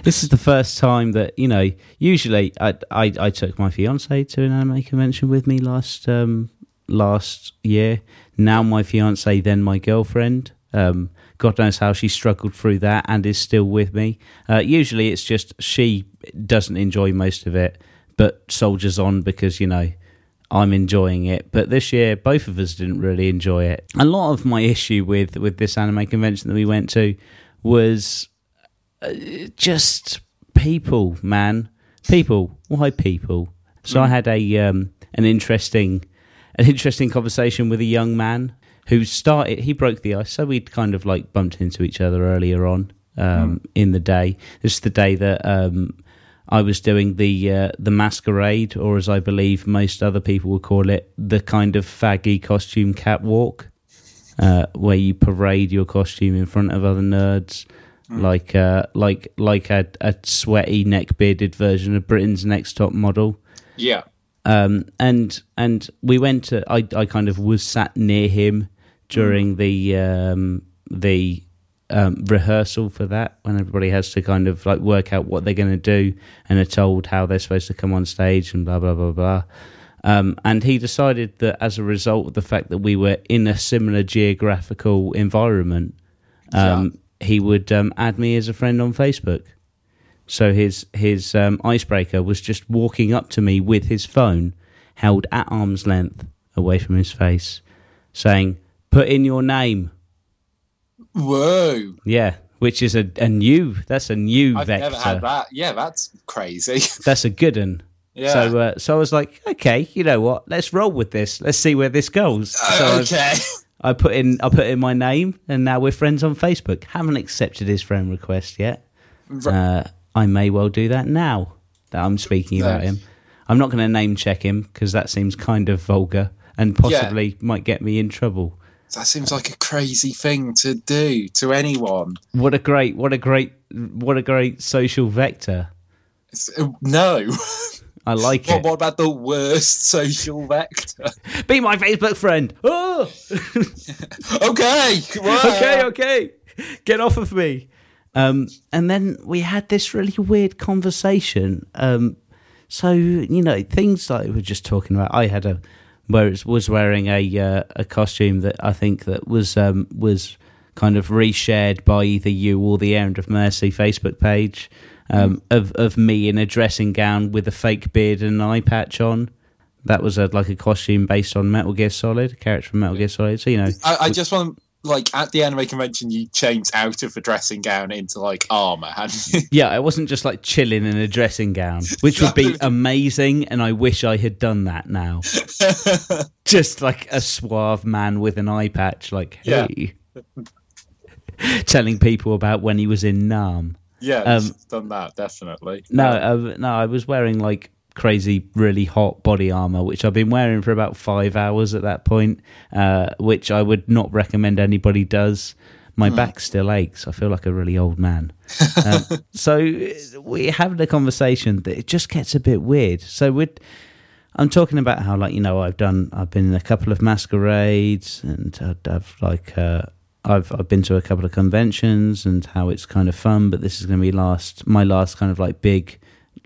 this is the first time that you know. Usually, I I, I took my fiance to an anime convention with me last um, last year. Now my fiance, then my girlfriend. Um, God knows how she struggled through that and is still with me. Uh, usually, it's just she doesn't enjoy most of it, but soldiers on because you know I'm enjoying it. But this year, both of us didn't really enjoy it. A lot of my issue with with this anime convention that we went to was uh, just people, man, people. Why people? So I had a um, an interesting an interesting conversation with a young man who started. He broke the ice, so we'd kind of like bumped into each other earlier on um, in the day. This is the day that um, I was doing the uh, the masquerade, or as I believe most other people would call it, the kind of faggy costume catwalk, uh, where you parade your costume in front of other nerds, like uh, like like a, a sweaty neck bearded version of Britain's Next Top Model. Yeah. Um, and and we went to. I I kind of was sat near him during the um, the um, rehearsal for that when everybody has to kind of like work out what they're going to do and are told how they're supposed to come on stage and blah blah blah blah. Um, and he decided that as a result of the fact that we were in a similar geographical environment, um, he would um, add me as a friend on Facebook. So his his um, icebreaker was just walking up to me with his phone held at arm's length away from his face, saying, "Put in your name." Whoa! Yeah, which is a, a new. That's a new I've vector. never had that. Yeah, that's crazy. That's a good one. yeah. So, uh, so I was like, okay, you know what? Let's roll with this. Let's see where this goes. so I've- okay. I put in, I put in my name, and now we're friends on Facebook. Haven't accepted his friend request yet. Uh, I may well do that now that I'm speaking about him. I'm not going to name check him because that seems kind of vulgar and possibly might get me in trouble. That seems like a crazy thing to do to anyone. What a great, what a great, what a great social vector. Uh, no. I like What, it. what about the worst social vector? Be my Facebook friend. Oh, okay. okay, okay. Get off of me. Um, and then we had this really weird conversation. Um, so you know, things like we were just talking about. I had a where it was wearing a uh, a costume that I think that was um, was kind of reshared by either you or the Errand of Mercy Facebook page um, of of me in a dressing gown with a fake beard and an eye patch on. That was a, like a costume based on Metal Gear Solid, a character from Metal Gear Solid. So you know, I, I just want like at the anime convention, you changed out of a dressing gown into like armor, hadn't you? Yeah, I wasn't just like chilling in a dressing gown, which would be amazing, and I wish I had done that now. just like a suave man with an eye patch, like Yeah. hey, telling people about when he was in Nam. yeah, Um, done that definitely. No, uh, no, I was wearing like crazy, really hot body armor, which I've been wearing for about five hours at that point, uh, which I would not recommend anybody does. My back still aches. I feel like a really old man. Um, so we're having a conversation that it just gets a bit weird. So we're. I'm talking about how, like, you know, I've done, I've been in a couple of masquerades, and I've, I've like, uh, I've I've been to a couple of conventions, and how it's kind of fun. But this is going to be last, my last kind of like big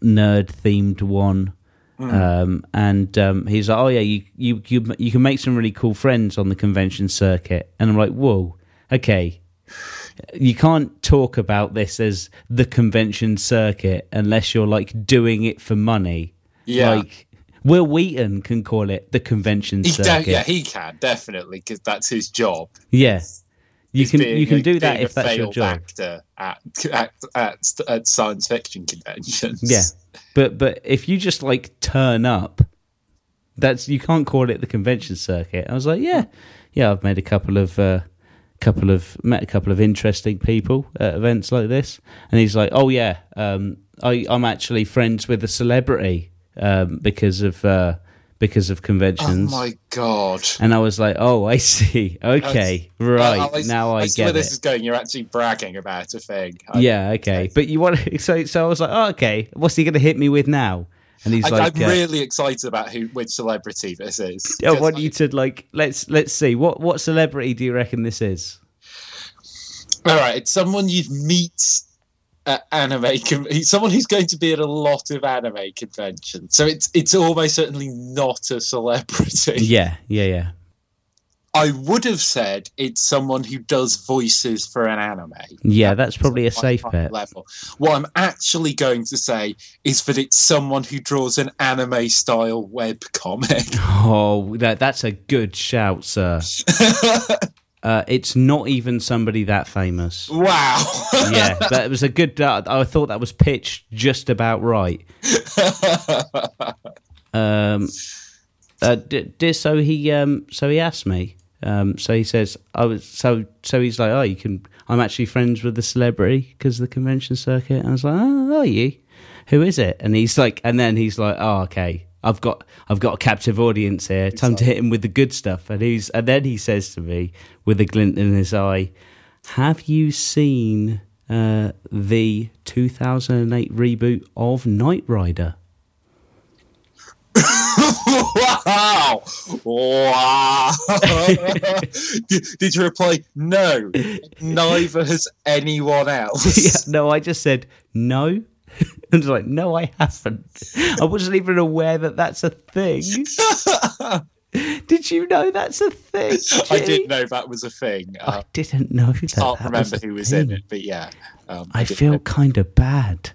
nerd themed one. Um, and um, he's like, "Oh yeah, you, you you you can make some really cool friends on the convention circuit." And I'm like, "Whoa, okay." You can't talk about this as the convention circuit unless you're like doing it for money. Yeah. Like Wil Wheaton can call it the convention He circuit. yeah, he can definitely because that's his job. Yeah. You can you can a- do that if that's your job. actor at, at, at, at science fiction conventions. Yeah. But but if you just like turn up, that's you can't call it the convention circuit. I was like, yeah, yeah. I've made a couple of uh, couple of met a couple of interesting people at events like this, and he's like, oh yeah, um, I I'm actually friends with a celebrity um, because of uh, because of conventions. Oh my god. and I was like, "Oh, I see. Okay, right. I, I, now I, see where get this is going. You're actually bragging about a thing. I, yeah, okay. But you want so so I was like, "Oh, okay. What's he going to hit me with now?" And he's I, like, I'm uh, really excited about who which celebrity this is. I want you to like let's let's see what what celebrity do you reckon this is? All right, it's someone you'd meet at anime. Someone who's going to be at a lot of anime conventions. So it's it's almost certainly not a celebrity. Yeah, yeah, yeah. I would have said it's someone who does voices for an anime. Yeah, that's probably a safe bet. Level. What I'm actually going to say is that it's someone who draws an anime style web comic. Oh, that that's a good shout, sir. Uh, it's not even somebody that famous. wow. Yeah, that was a good. Uh, I thought that was pitched just about right. Um, uh, d- d- so he um, so he asked me. Um, so he says, "I was so so." He's like, "Oh, you can." I'm actually friends with the celebrity because of the convention circuit. And I was like, "Oh, are you? Who is it?" And he's like, and then he's like, "Oh, okay." I've got I've got a captive audience here. Time to hit him with the good stuff. And he's and then he says to me with a glint in his eye, "Have you seen uh, the 2008 reboot of Knight Rider?" wow! Wow! did, did you reply, no, neither has anyone else? yeah, no, I just said no. I was like, no, I haven't. I wasn't even aware that that's a thing. Did you know that's a thing? I didn't know that was a thing. I Uh, didn't know that. can't that remember was who was in it, but yeah. Um, I didn't feel kind of bad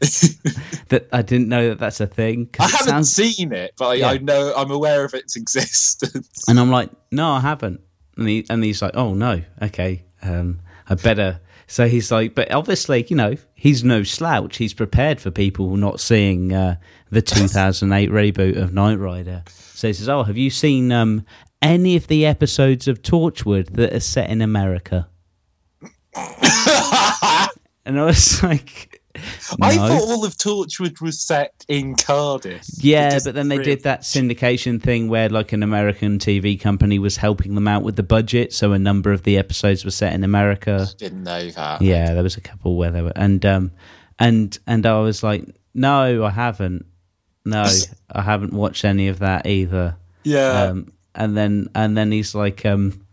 that I didn't know that that's a thing. I haven't sounds- seen it, but I, Yeah. I know I'm aware of its existence. And I'm like, no, I haven't. And he and he's like, oh no, okay, um, I better. So he's like, but obviously, you know, he's no slouch. He's prepared for people not seeing uh, the 2008 reboot of Knight Rider. So he says, oh, have you seen um, any of the episodes of Torchwood that are set in America? And I was like, I thought all of Torchwood was set in Cardiff. Yeah, but then they did that syndication thing where like an American TV company was helping them out with the budget, so a number of the episodes were set in America. Didn't know that. Yeah, there was a couple where they were and um and and I was like, No, I haven't. No, I haven't watched any of that either. Yeah. Um and then and then he's like, um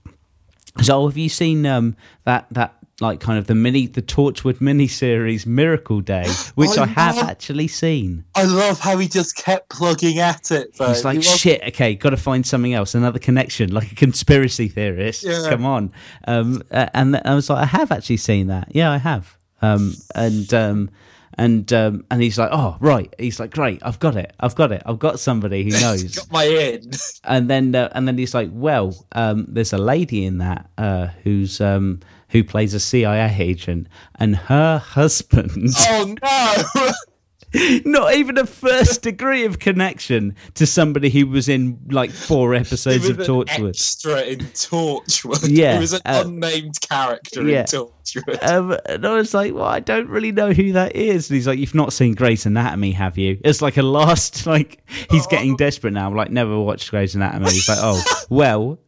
so have you seen um that that like kind of the mini the Torchwood mini series Miracle Day, which I I have love- actually seen. I love how he just kept plugging at it. Though. He's like, He shit, okay, got to find something else, another connection, like a conspiracy theorist. Yeah. Come on. Um, and I was like, I have actually seen that. Yeah, I have. Um, and um, and um, and he's like, oh right. He's like, great, I've got it, I've got it, I've got somebody who knows. Got my in. and then uh, and then he's like, well, um, there's a lady in that uh, who's um, who plays a CIA agent, and her husband. oh no! Not even a first degree of connection to somebody who was in like four episodes of Torchwood. extra in Torchwood. Yeah, he was an uh, unnamed character yeah. in Torchwood. Um, and I was like, well, I don't really know who that is. And he's like, you've not seen Grey's Anatomy, have you? It's like a last, like, he's getting desperate now. I'm like, never watched Grey's Anatomy. He's like, oh, well.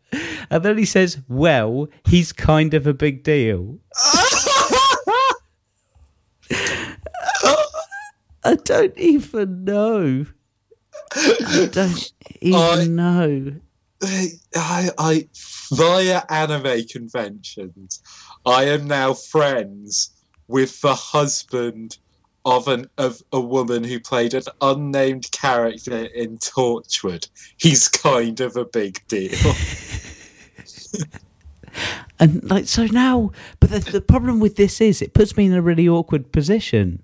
And then he says, well, he's kind of a big deal. I don't even know. I don't even I- know. I, I, via anime conventions, I am now friends with the husband of an of a woman who played an unnamed character in Torchwood. He's kind of a big deal. And like so now, but the, the problem with this is it puts me in a really awkward position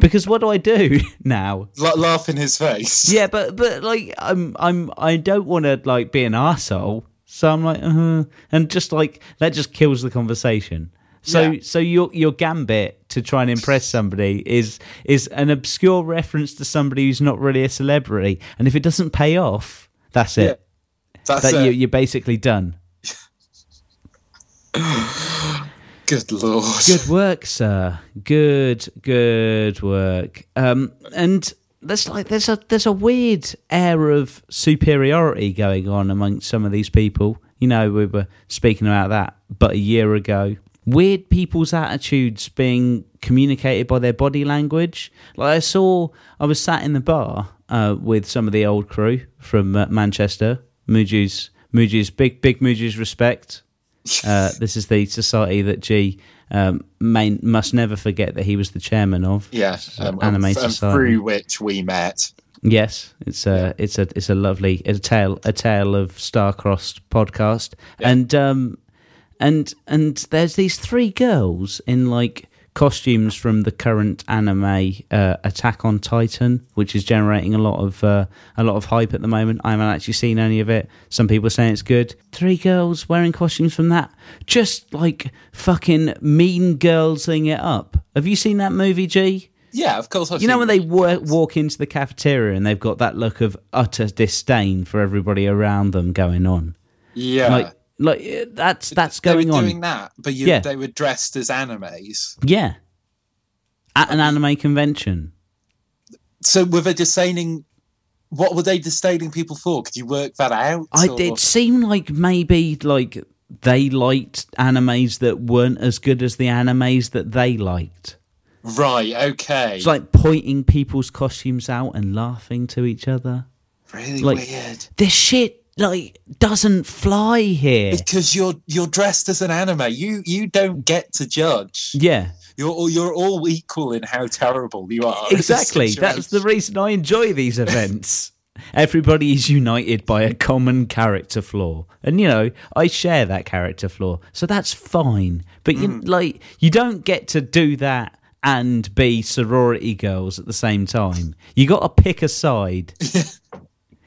because what do I do now? La- laugh in his face. Yeah, but but like I'm I'm I don't want to like be an asshole, so I'm like, uh, and just like that just kills the conversation. So Yeah. so your your gambit to try and impress somebody is is an obscure reference to somebody who's not really a celebrity, and if it doesn't pay off, that's it. That's That it. you, you're basically done. Good lord. Good work, sir. Good, good work. Um, and there's like there's a there's a weird air of superiority going on amongst some of these people. You know, we were speaking about that, but a year ago. Weird people's attitudes being communicated by their body language. Like I saw, I was sat in the bar uh, with some of the old crew from uh, Manchester. Muju's, Muju's big, big Muju's respect. Uh, this is the society that G um, main, must never forget that he was the chairman of. Yeah, So, um, Anime and Society. through which we met. Yes, it's a it's a it's a lovely a tale a tale of star-crossed podcast, and um and and there's these three girls in like costumes from the current anime uh, Attack on Titan, which is generating a lot of uh, a lot of hype at the moment. I haven't actually seen any of it. Some people are saying it's good. Three girls wearing costumes from that, just like fucking mean girlsing it up. Have you seen that movie, G? Yeah, of course. I've You know when they walk into the cafeteria and they've got that look of utter disdain for everybody around them going on. Yeah, Like, like that's that's they going were on. doing that, but you, Yeah. they were dressed as animes. Yeah, at an anime convention. So were they disdaining? What were they disdaining people for? Could you work that out? I or- it seemed like maybe like they liked animes that weren't as good as the animes that they liked. Right. Okay. It's like pointing people's costumes out and laughing to each other. Really Like- weird. This shit like doesn't fly here. Because you're you're dressed as an anime. You you don't get to judge. Yeah, You're all, you're all equal in how terrible you are. exactly. That's the reason I enjoy these events. Everybody is united by a common character flaw, and you know I share that character flaw, so that's fine. But you Mm. like you don't get to do that and be sorority girls at the same time. You got to pick a side.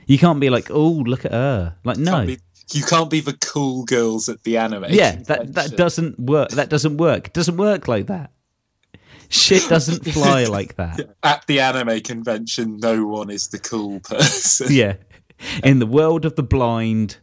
you can't be like, oh, look at her. Like, no, Can't be- you can't be the cool girls at the anime. yeah, that that doesn't work. That doesn't work. It doesn't work like that. Shit doesn't fly like that. At the anime convention, no one is the cool person. yeah. In the world of the blind,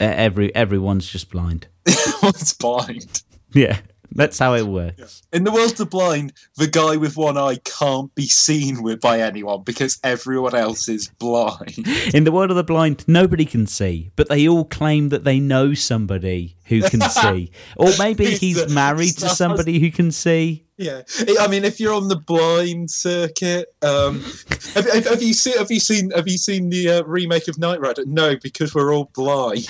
uh, every everyone's just blind. Everyone's blind. Yeah, that's how it works. In the world of the blind, the guy with one eye can't be seen with by anyone because everyone else is blind. In the world of the blind, nobody can see, but they all claim that they know somebody who can see, or maybe he's married to somebody who can see. Yeah, I mean, if you're on the blind circuit, um, have, have, have you seen have you seen have you seen the uh, remake of Knight Rider? No, because we're all blind.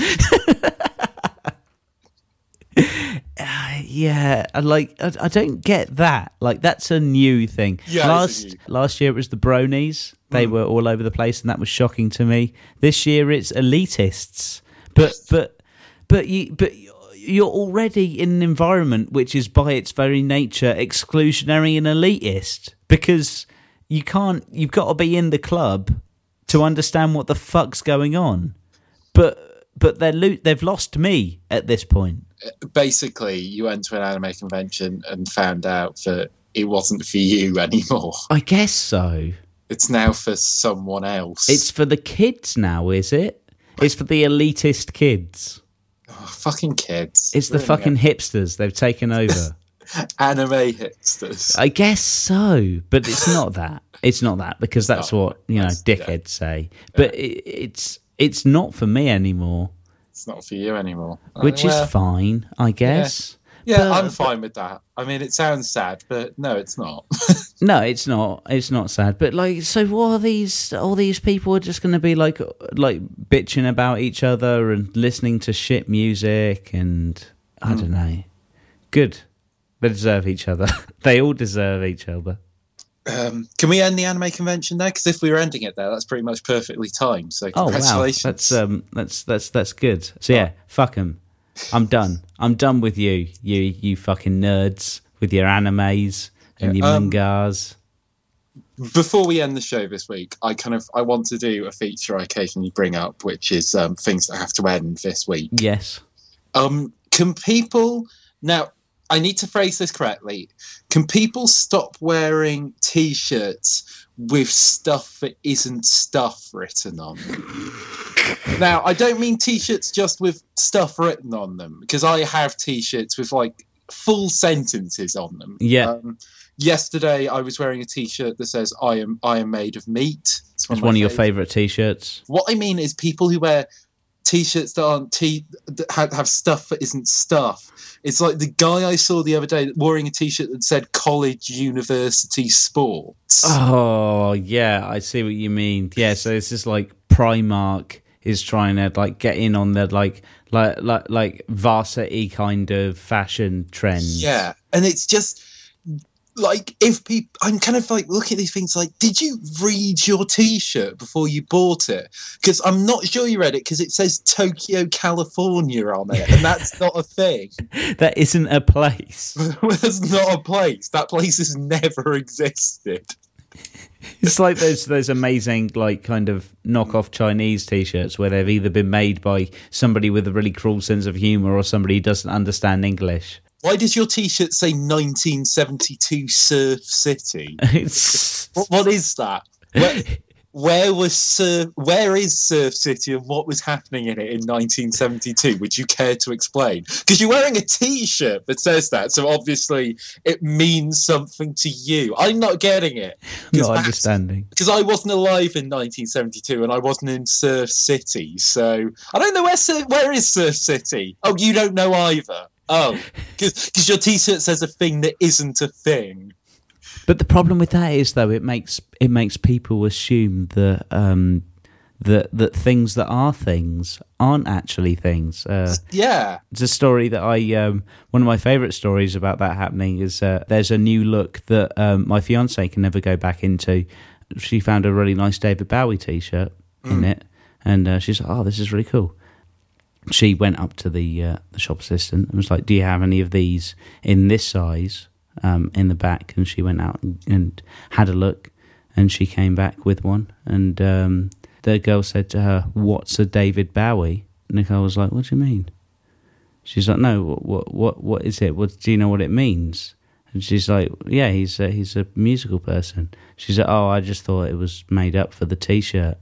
Uh, yeah, I like I, I don't get that. Like that's a new thing. Yeah, last last year it was the bronies. They were all over the place, and that was shocking to me. This year it's elitists. But but but you but you're already in an environment which is by its very nature exclusionary and elitist because you can't. You've got to be in the club to understand what the fuck's going on. But but they're lo- they've lost me at this point. Basically, you went to an anime convention and found out that it wasn't for you anymore. I guess so. It's now for someone else. It's for the kids now, is it? It's for the elitist kids. Oh, fucking kids. It's the Really, fucking hipsters. They've taken over. anime hipsters. I guess so, but it's not that. It's not that because that's Oh, what you know that's- yeah. say. But it, it's it's not for me anymore, It's not for you anymore. which Well, is fine, I guess. Yeah, but- I'm fine with that. I mean, it sounds sad, but no, it's not. No, it's not. It's not sad. But like, so what are these? All these people are just going to be like, like bitching about each other and listening to shit music, and I Hmm. don't know. Good. They deserve each other. they all deserve each other. Um, can we end the anime convention there? Because if we were ending it there, that's pretty much perfectly timed. So Oh wow, congratulations. that's um, that's that's that's good. So yeah, fuck them. I'm done. I'm done with you, you you fucking nerds with your animes and your um, mangas. Before we end the show this week, I kind of I want to do a feature I occasionally bring up, which is um, things that have to end this week. Yes. Um, can people now? I need to phrase this correctly. Can people stop wearing T-shirts with stuff that isn't stuff written on them? now, I don't mean T-shirts just with stuff written on them, because I have T-shirts with like full sentences on them. Yeah. Um, yesterday, I was wearing a T-shirt that says "I am I am made of meat." It's It's my one of your favorite t-shirts. what I mean is people who wear t-shirts that aren't t that have, stuff that isn't stuff. It's like the guy I saw the other day wearing a t-shirt that said college university sports. Oh yeah, I see what you mean. Yeah, so it's just like Primark is trying to like get in on the like like like like varsity kind of fashion trends. Yeah, and it's just like if people, I'm kind of like looking at these things like, did you read your T-shirt before you bought it? Because I'm not sure you read it because it says Tokyo, California on it, and that's not a thing. that isn't a place. That's not a place. That place has never existed. It's like those those amazing like kind of knockoff Chinese t-shirts where they've either been made by somebody with a really cruel sense of humor or somebody who doesn't understand English. Why does your T-shirt say 1972 Surf City? What, what is that? Where, where was Surf? Where is Surf City, and what was happening in it in 1972? Would you care to explain? Because you're wearing a T-shirt that says that, so obviously it means something to you. I'm not getting it not understanding. because I wasn't alive in 1972 and I wasn't in Surf City, so I don't know where Sur- where is Surf City. Oh, you don't know either. Oh, because your T-shirt says a thing that isn't a thing. But the problem with that is though it makes it makes people assume that um, that that things that are things aren't actually things. Uh, Yeah. it's a story that I um, one of my favourite stories about that happening is uh, there's a New Look that um, my fiance can never go back into. She found a really nice David Bowie T-shirt in it, and uh, she's like, "Oh, this is really cool." She went up to the uh, the shop assistant and was like, "Do you have any of these in this size um, in the back?" And she went out and, and had a look, and she came back with one. And um, the girl said to her, "What's a David Bowie?" Nicole was like, "What do you mean?" She's like, "No, what, what, what, what is it? What do you know what it means?" And she's like, "Yeah, he's a, he's a musical person." She's like, "Oh, I just thought it was made up for the T-shirt."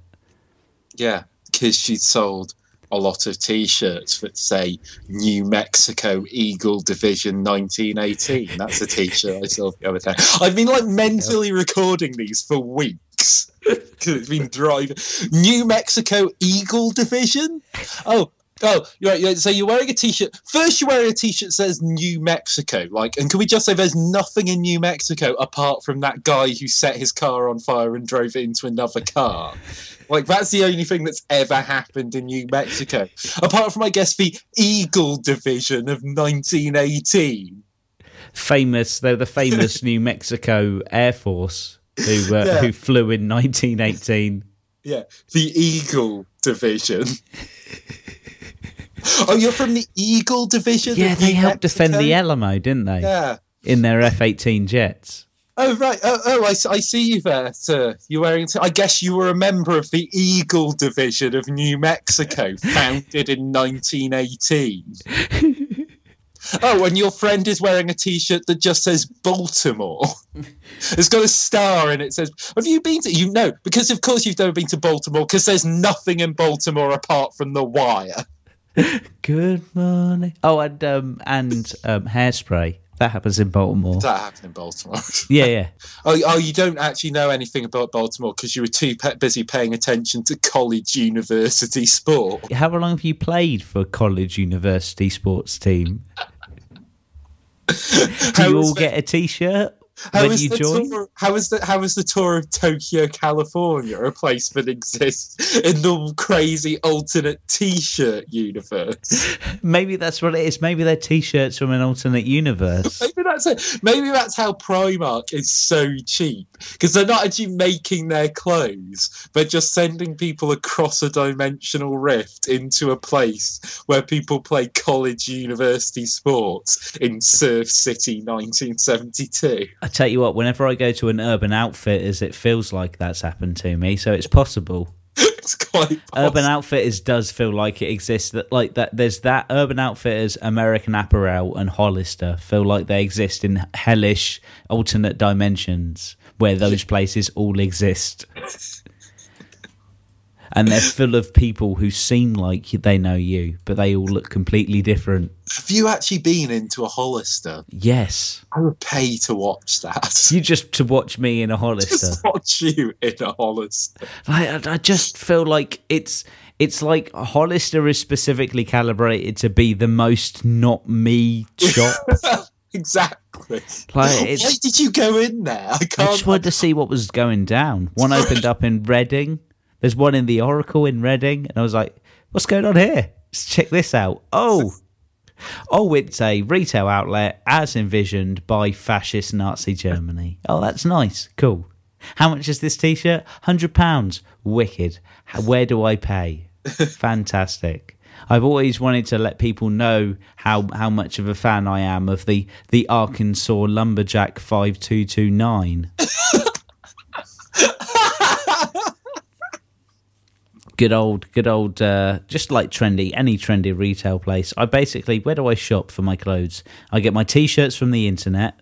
Yeah. Because she sold a lot of T-shirts that say New Mexico Eagle Division 1918. That's a T-shirt I saw the other day. I've been like mentally recording these for weeks because it's been driving. New Mexico Eagle Division. Oh. Oh, you're right. So you're wearing a t-shirt. First, you're wearing a t-shirt that says New Mexico. Like, and can we just say there's nothing in New Mexico apart from that guy who set his car on fire and drove it into another car? Like that's the only thing that's ever happened in New Mexico, apart from I guess the Eagle Division of 1918. Famous, they're the famous New Mexico Air Force who uh, Yeah. who flew in 1918. Yeah, the Eagle Division. oh, you're from the Eagle Division. Yeah, they New helped defend the Mexico? Alamo, didn't they? Yeah. In their F-18 jets. Oh right. Oh, oh I, I see you there, sir. You're wearing. T- I guess you were a member of the Eagle Division of New Mexico, founded in 1918. oh, and your friend is wearing a T-shirt that just says Baltimore. it's got a star and it says, "Have you been to?" You know, because of course you've never been to Baltimore, because there's nothing in Baltimore apart from the wire. Good morning. Oh, and um, and um, hairspray. That happens in Baltimore. That happened in Baltimore. Yeah, yeah. Oh, oh, you don't actually know anything about Baltimore because you were too pe- busy paying attention to college university sport. How long have you played for college university sports team? Do you all get a T-shirt How when was you the join? tour? How was the how was the tour of Tokyo, California, a place that exists in the crazy alternate T-shirt universe? Maybe that's what it is. Maybe they're T-shirts from an alternate universe. Maybe that's it. Maybe that's how Primark is so cheap because they're not actually making their clothes, they're just sending people across a dimensional rift into a place where people play college university sports in Surf City, 1972. I tell you what, whenever I go to an Urban Outfitters, it feels like that's happened to me. So it's possible. It's quite Urban Outfitters does feel like it exists. That like that. There's that Urban Outfitters, American Apparel, and Hollister feel like they exist in hellish alternate dimensions where those places all exist. And they're full of people who seem like they know you, but they all look completely different. Have you actually been into a Hollister? Yes, I would pay to watch that. you just to watch me in a Hollister. Just watch you in a Hollister. I, I just feel like it's it's like Hollister is specifically calibrated to be the most not me shop. exactly. Like, Why did you go in there? I I just wanted to see what was going down. One opened up in Reading. There's one in the Oracle in Reading, and I was like, "What's going on here? Let's check this out." Oh, oh, it's a retail outlet as envisioned by fascist Nazi Germany. Oh, that's nice. Cool. How much is this T-shirt? Hundred pounds. Wicked. Where do I pay? Fantastic. I've always wanted to let people know how, how much of a fan I am of the, the Arkansas Lumberjack 5229. good old, good old, uh, just like trendy, any trendy retail place. I basically, where do I shop for my clothes? I get my t shirts from the internet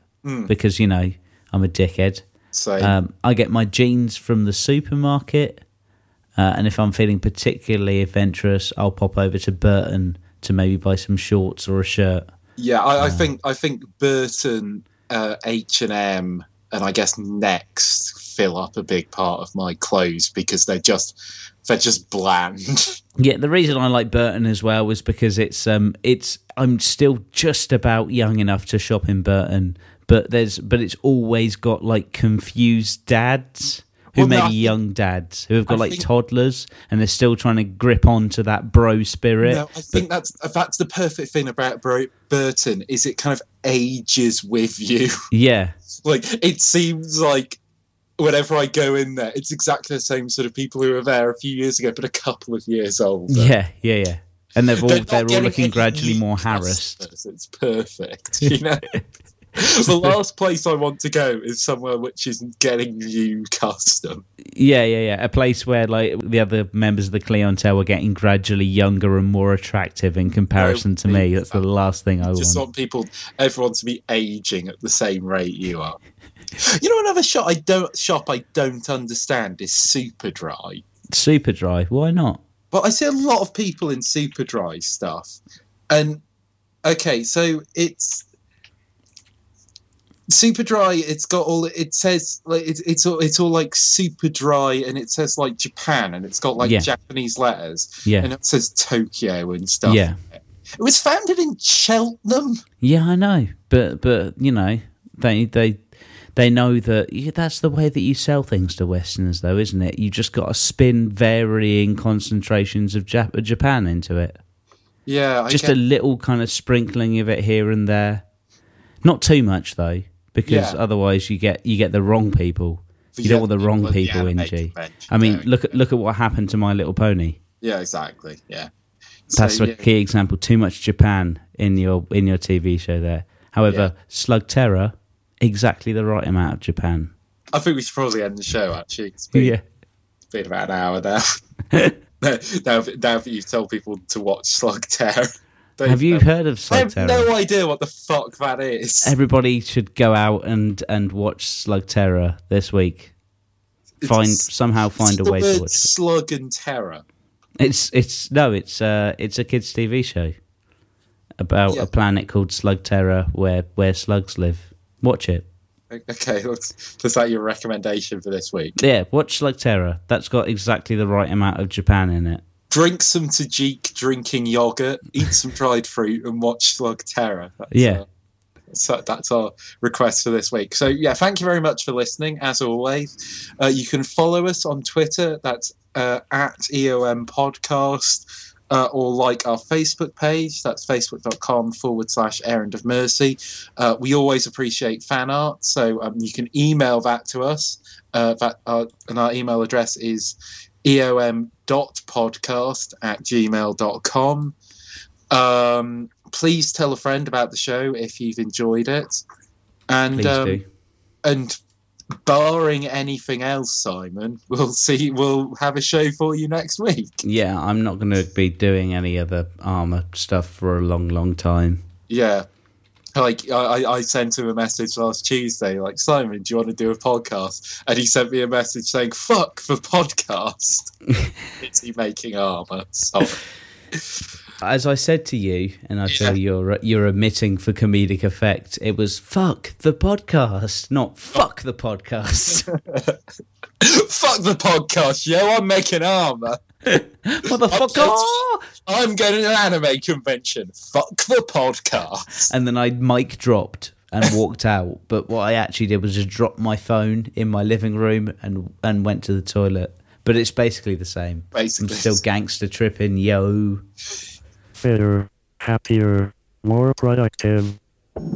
because, you know, I'm a dickhead. So Um, I get my jeans from the supermarket, uh, and if I'm feeling particularly adventurous, I'll pop over to Burton to maybe buy some shorts or a shirt. yeah, I, I think I think Burton, uh, H and M, and I guess Next fill up a big part of my clothes because they're just they're just bland. Yeah, the reason I like Burton as well was because it's um it's I'm still just about young enough to shop in Burton, but there's but it's always got like confused dads who Well, may no, be young dads who have got I like think- toddlers and they're still trying to grip onto that bro spirit. No, I think that's that's the perfect thing about Bro- Burton is it kind of ages with you. Yeah, like it seems like whenever I go in there, it's exactly the same sort of people who were there a few years ago, but a couple of years older. yeah, yeah, yeah. And they've all They're they're, all looking gradually more harassed. It's perfect. You know, the last place I want to go is somewhere which isn't getting new custom. Yeah, yeah, yeah. A place where like the other members of the clientele are getting gradually younger and more attractive in comparison to me. That's the last thing I Just want. want people, everyone, to be aging at the same rate you are. You know, another shop I don't shop I don't understand is Superdry. Super dry. Why not? But I see a lot of people in Superdry stuff, and okay, so it's Superdry. It's got all. It says like it's it's all it's all like super dry, and it says like Japan, and it's got like Yeah. Japanese letters, Yeah, and it says Tokyo and stuff. yeah, It was founded in Cheltenham. yeah. I know, but but you know they they they know that yeah, that's the way that you sell things to Westerners, though, isn't it? You just got to spin varying concentrations of Jap- Japan into it. Yeah, I just get- a little kind of sprinkling of it here and there. Not too much though, because Yeah. otherwise you get you get the wrong people. You don't want the wrong at people in G. I mean, going. look at look at what happened to My Little Pony. yeah, exactly. Yeah, So, That's a yeah. key example. Too much Japan in your in your TV show there. However, Slugterra, exactly the right amount of Japan. I think we should probably end the show. Actually, it's been, Yeah, it's been about an hour now. now, now, that- now that you've told people to watch Slugterra, have you they- heard of Slugterra? I have no idea what the fuck that is. Everybody should go out and and watch Slugterra this week. Find It's- somehow find a way to watch it. Slug and Terror. It's it's no, it's uh it's a kids TV show about Yeah. a planet called Slugterra where where slugs live. Watch it. Okay, that's, is that your recommendation for this week? Yeah, watch Slugterra. That's got exactly the right amount of Japan in it. Drink some Tajik drinking yogurt, eat some dried fruit, and watch Slugterra. That's, Yeah. uh, so that's our request for this week. So yeah, thank you very much for listening. As always, uh, you can follow us on Twitter. That's uh, at EOM Podcast. Uh, or like our Facebook page. That's facebook.com forward slash errand of mercy. Uh, we always appreciate fan art, so um, you can email that to us. Uh, that uh, and our email address is eom.podcast at gmail.com. Um, please tell a friend about the show if you've enjoyed it. And um, and barring anything else, Simon, we'll see. We'll have a show for you next week. Yeah, I'm not going to be doing any other armor stuff for a long, long time. Yeah. Like I, I- sent him a message last Tuesday, like Simon, do you want to do a podcast? And he sent me a message saying, "Fuck the podcast." Is he making armor? So, As I said to you, and I feel you're you're omitting for comedic effect. It was fuck the podcast, not fuck the podcast. fuck the podcast, yo! I'm making armor. Motherfucker! I'm going to an anime convention. Fuck the podcast. And then I mic dropped and walked out. But what I actually did was just drop my phone in my living room and and went to the toilet. But it's basically the same. I'm Basically, still gangster tripping, yo. Fitter, happier, more productive,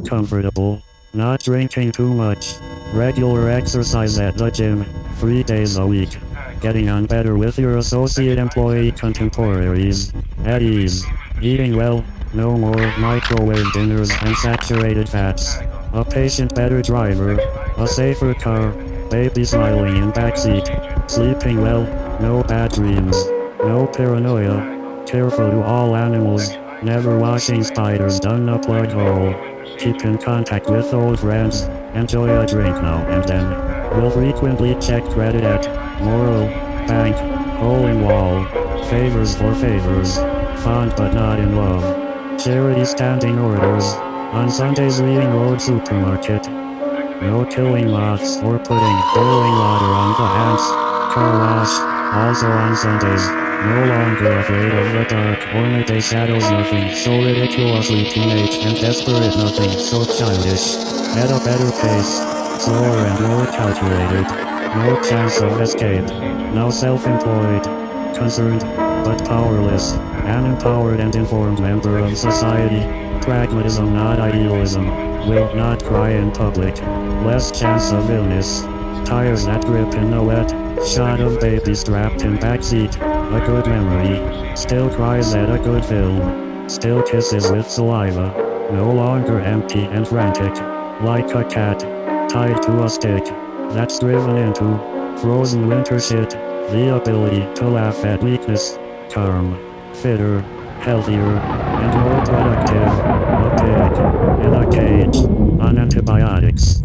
comfortable, not drinking too much, regular exercise at the gym, three days a week, getting on better with your associate employee contemporaries, at ease, eating well, no more microwave dinners and saturated fats, a patient better driver, a safer car, baby smiling in backseat, sleeping well, no bad dreams, no paranoia, Careful to all animals, never washing spiders down a plug hole. Keep in contact with old friends, enjoy a drink now and then. Will frequently check credit at Moral, Bank, Hole in Wall. Favors for favors, fond but not in love. Charity standing orders, on Sundays reading Road Supermarket. No killing moths or putting boiling water on the hands. Car wash, also on Sundays. No longer afraid of the dark or midday shadows nothing so ridiculously teenage and desperate nothing so childish. At a better pace, slower and more calculated. No chance of escape. Now self-employed. Concerned, but powerless. An empowered and informed member of society. Pragmatism not idealism. Will not cry in public. Less chance of illness. Tires that grip in the wet. Shot of baby strapped in backseat. A good memory. Still cries at a good film. Still kisses with saliva. No longer empty and frantic. Like a cat. Tied to a stick. That's driven into. Frozen winter shit. The ability to laugh at weakness. Calm. Fitter. Healthier. And more productive. A pig. In a cage. On antibiotics.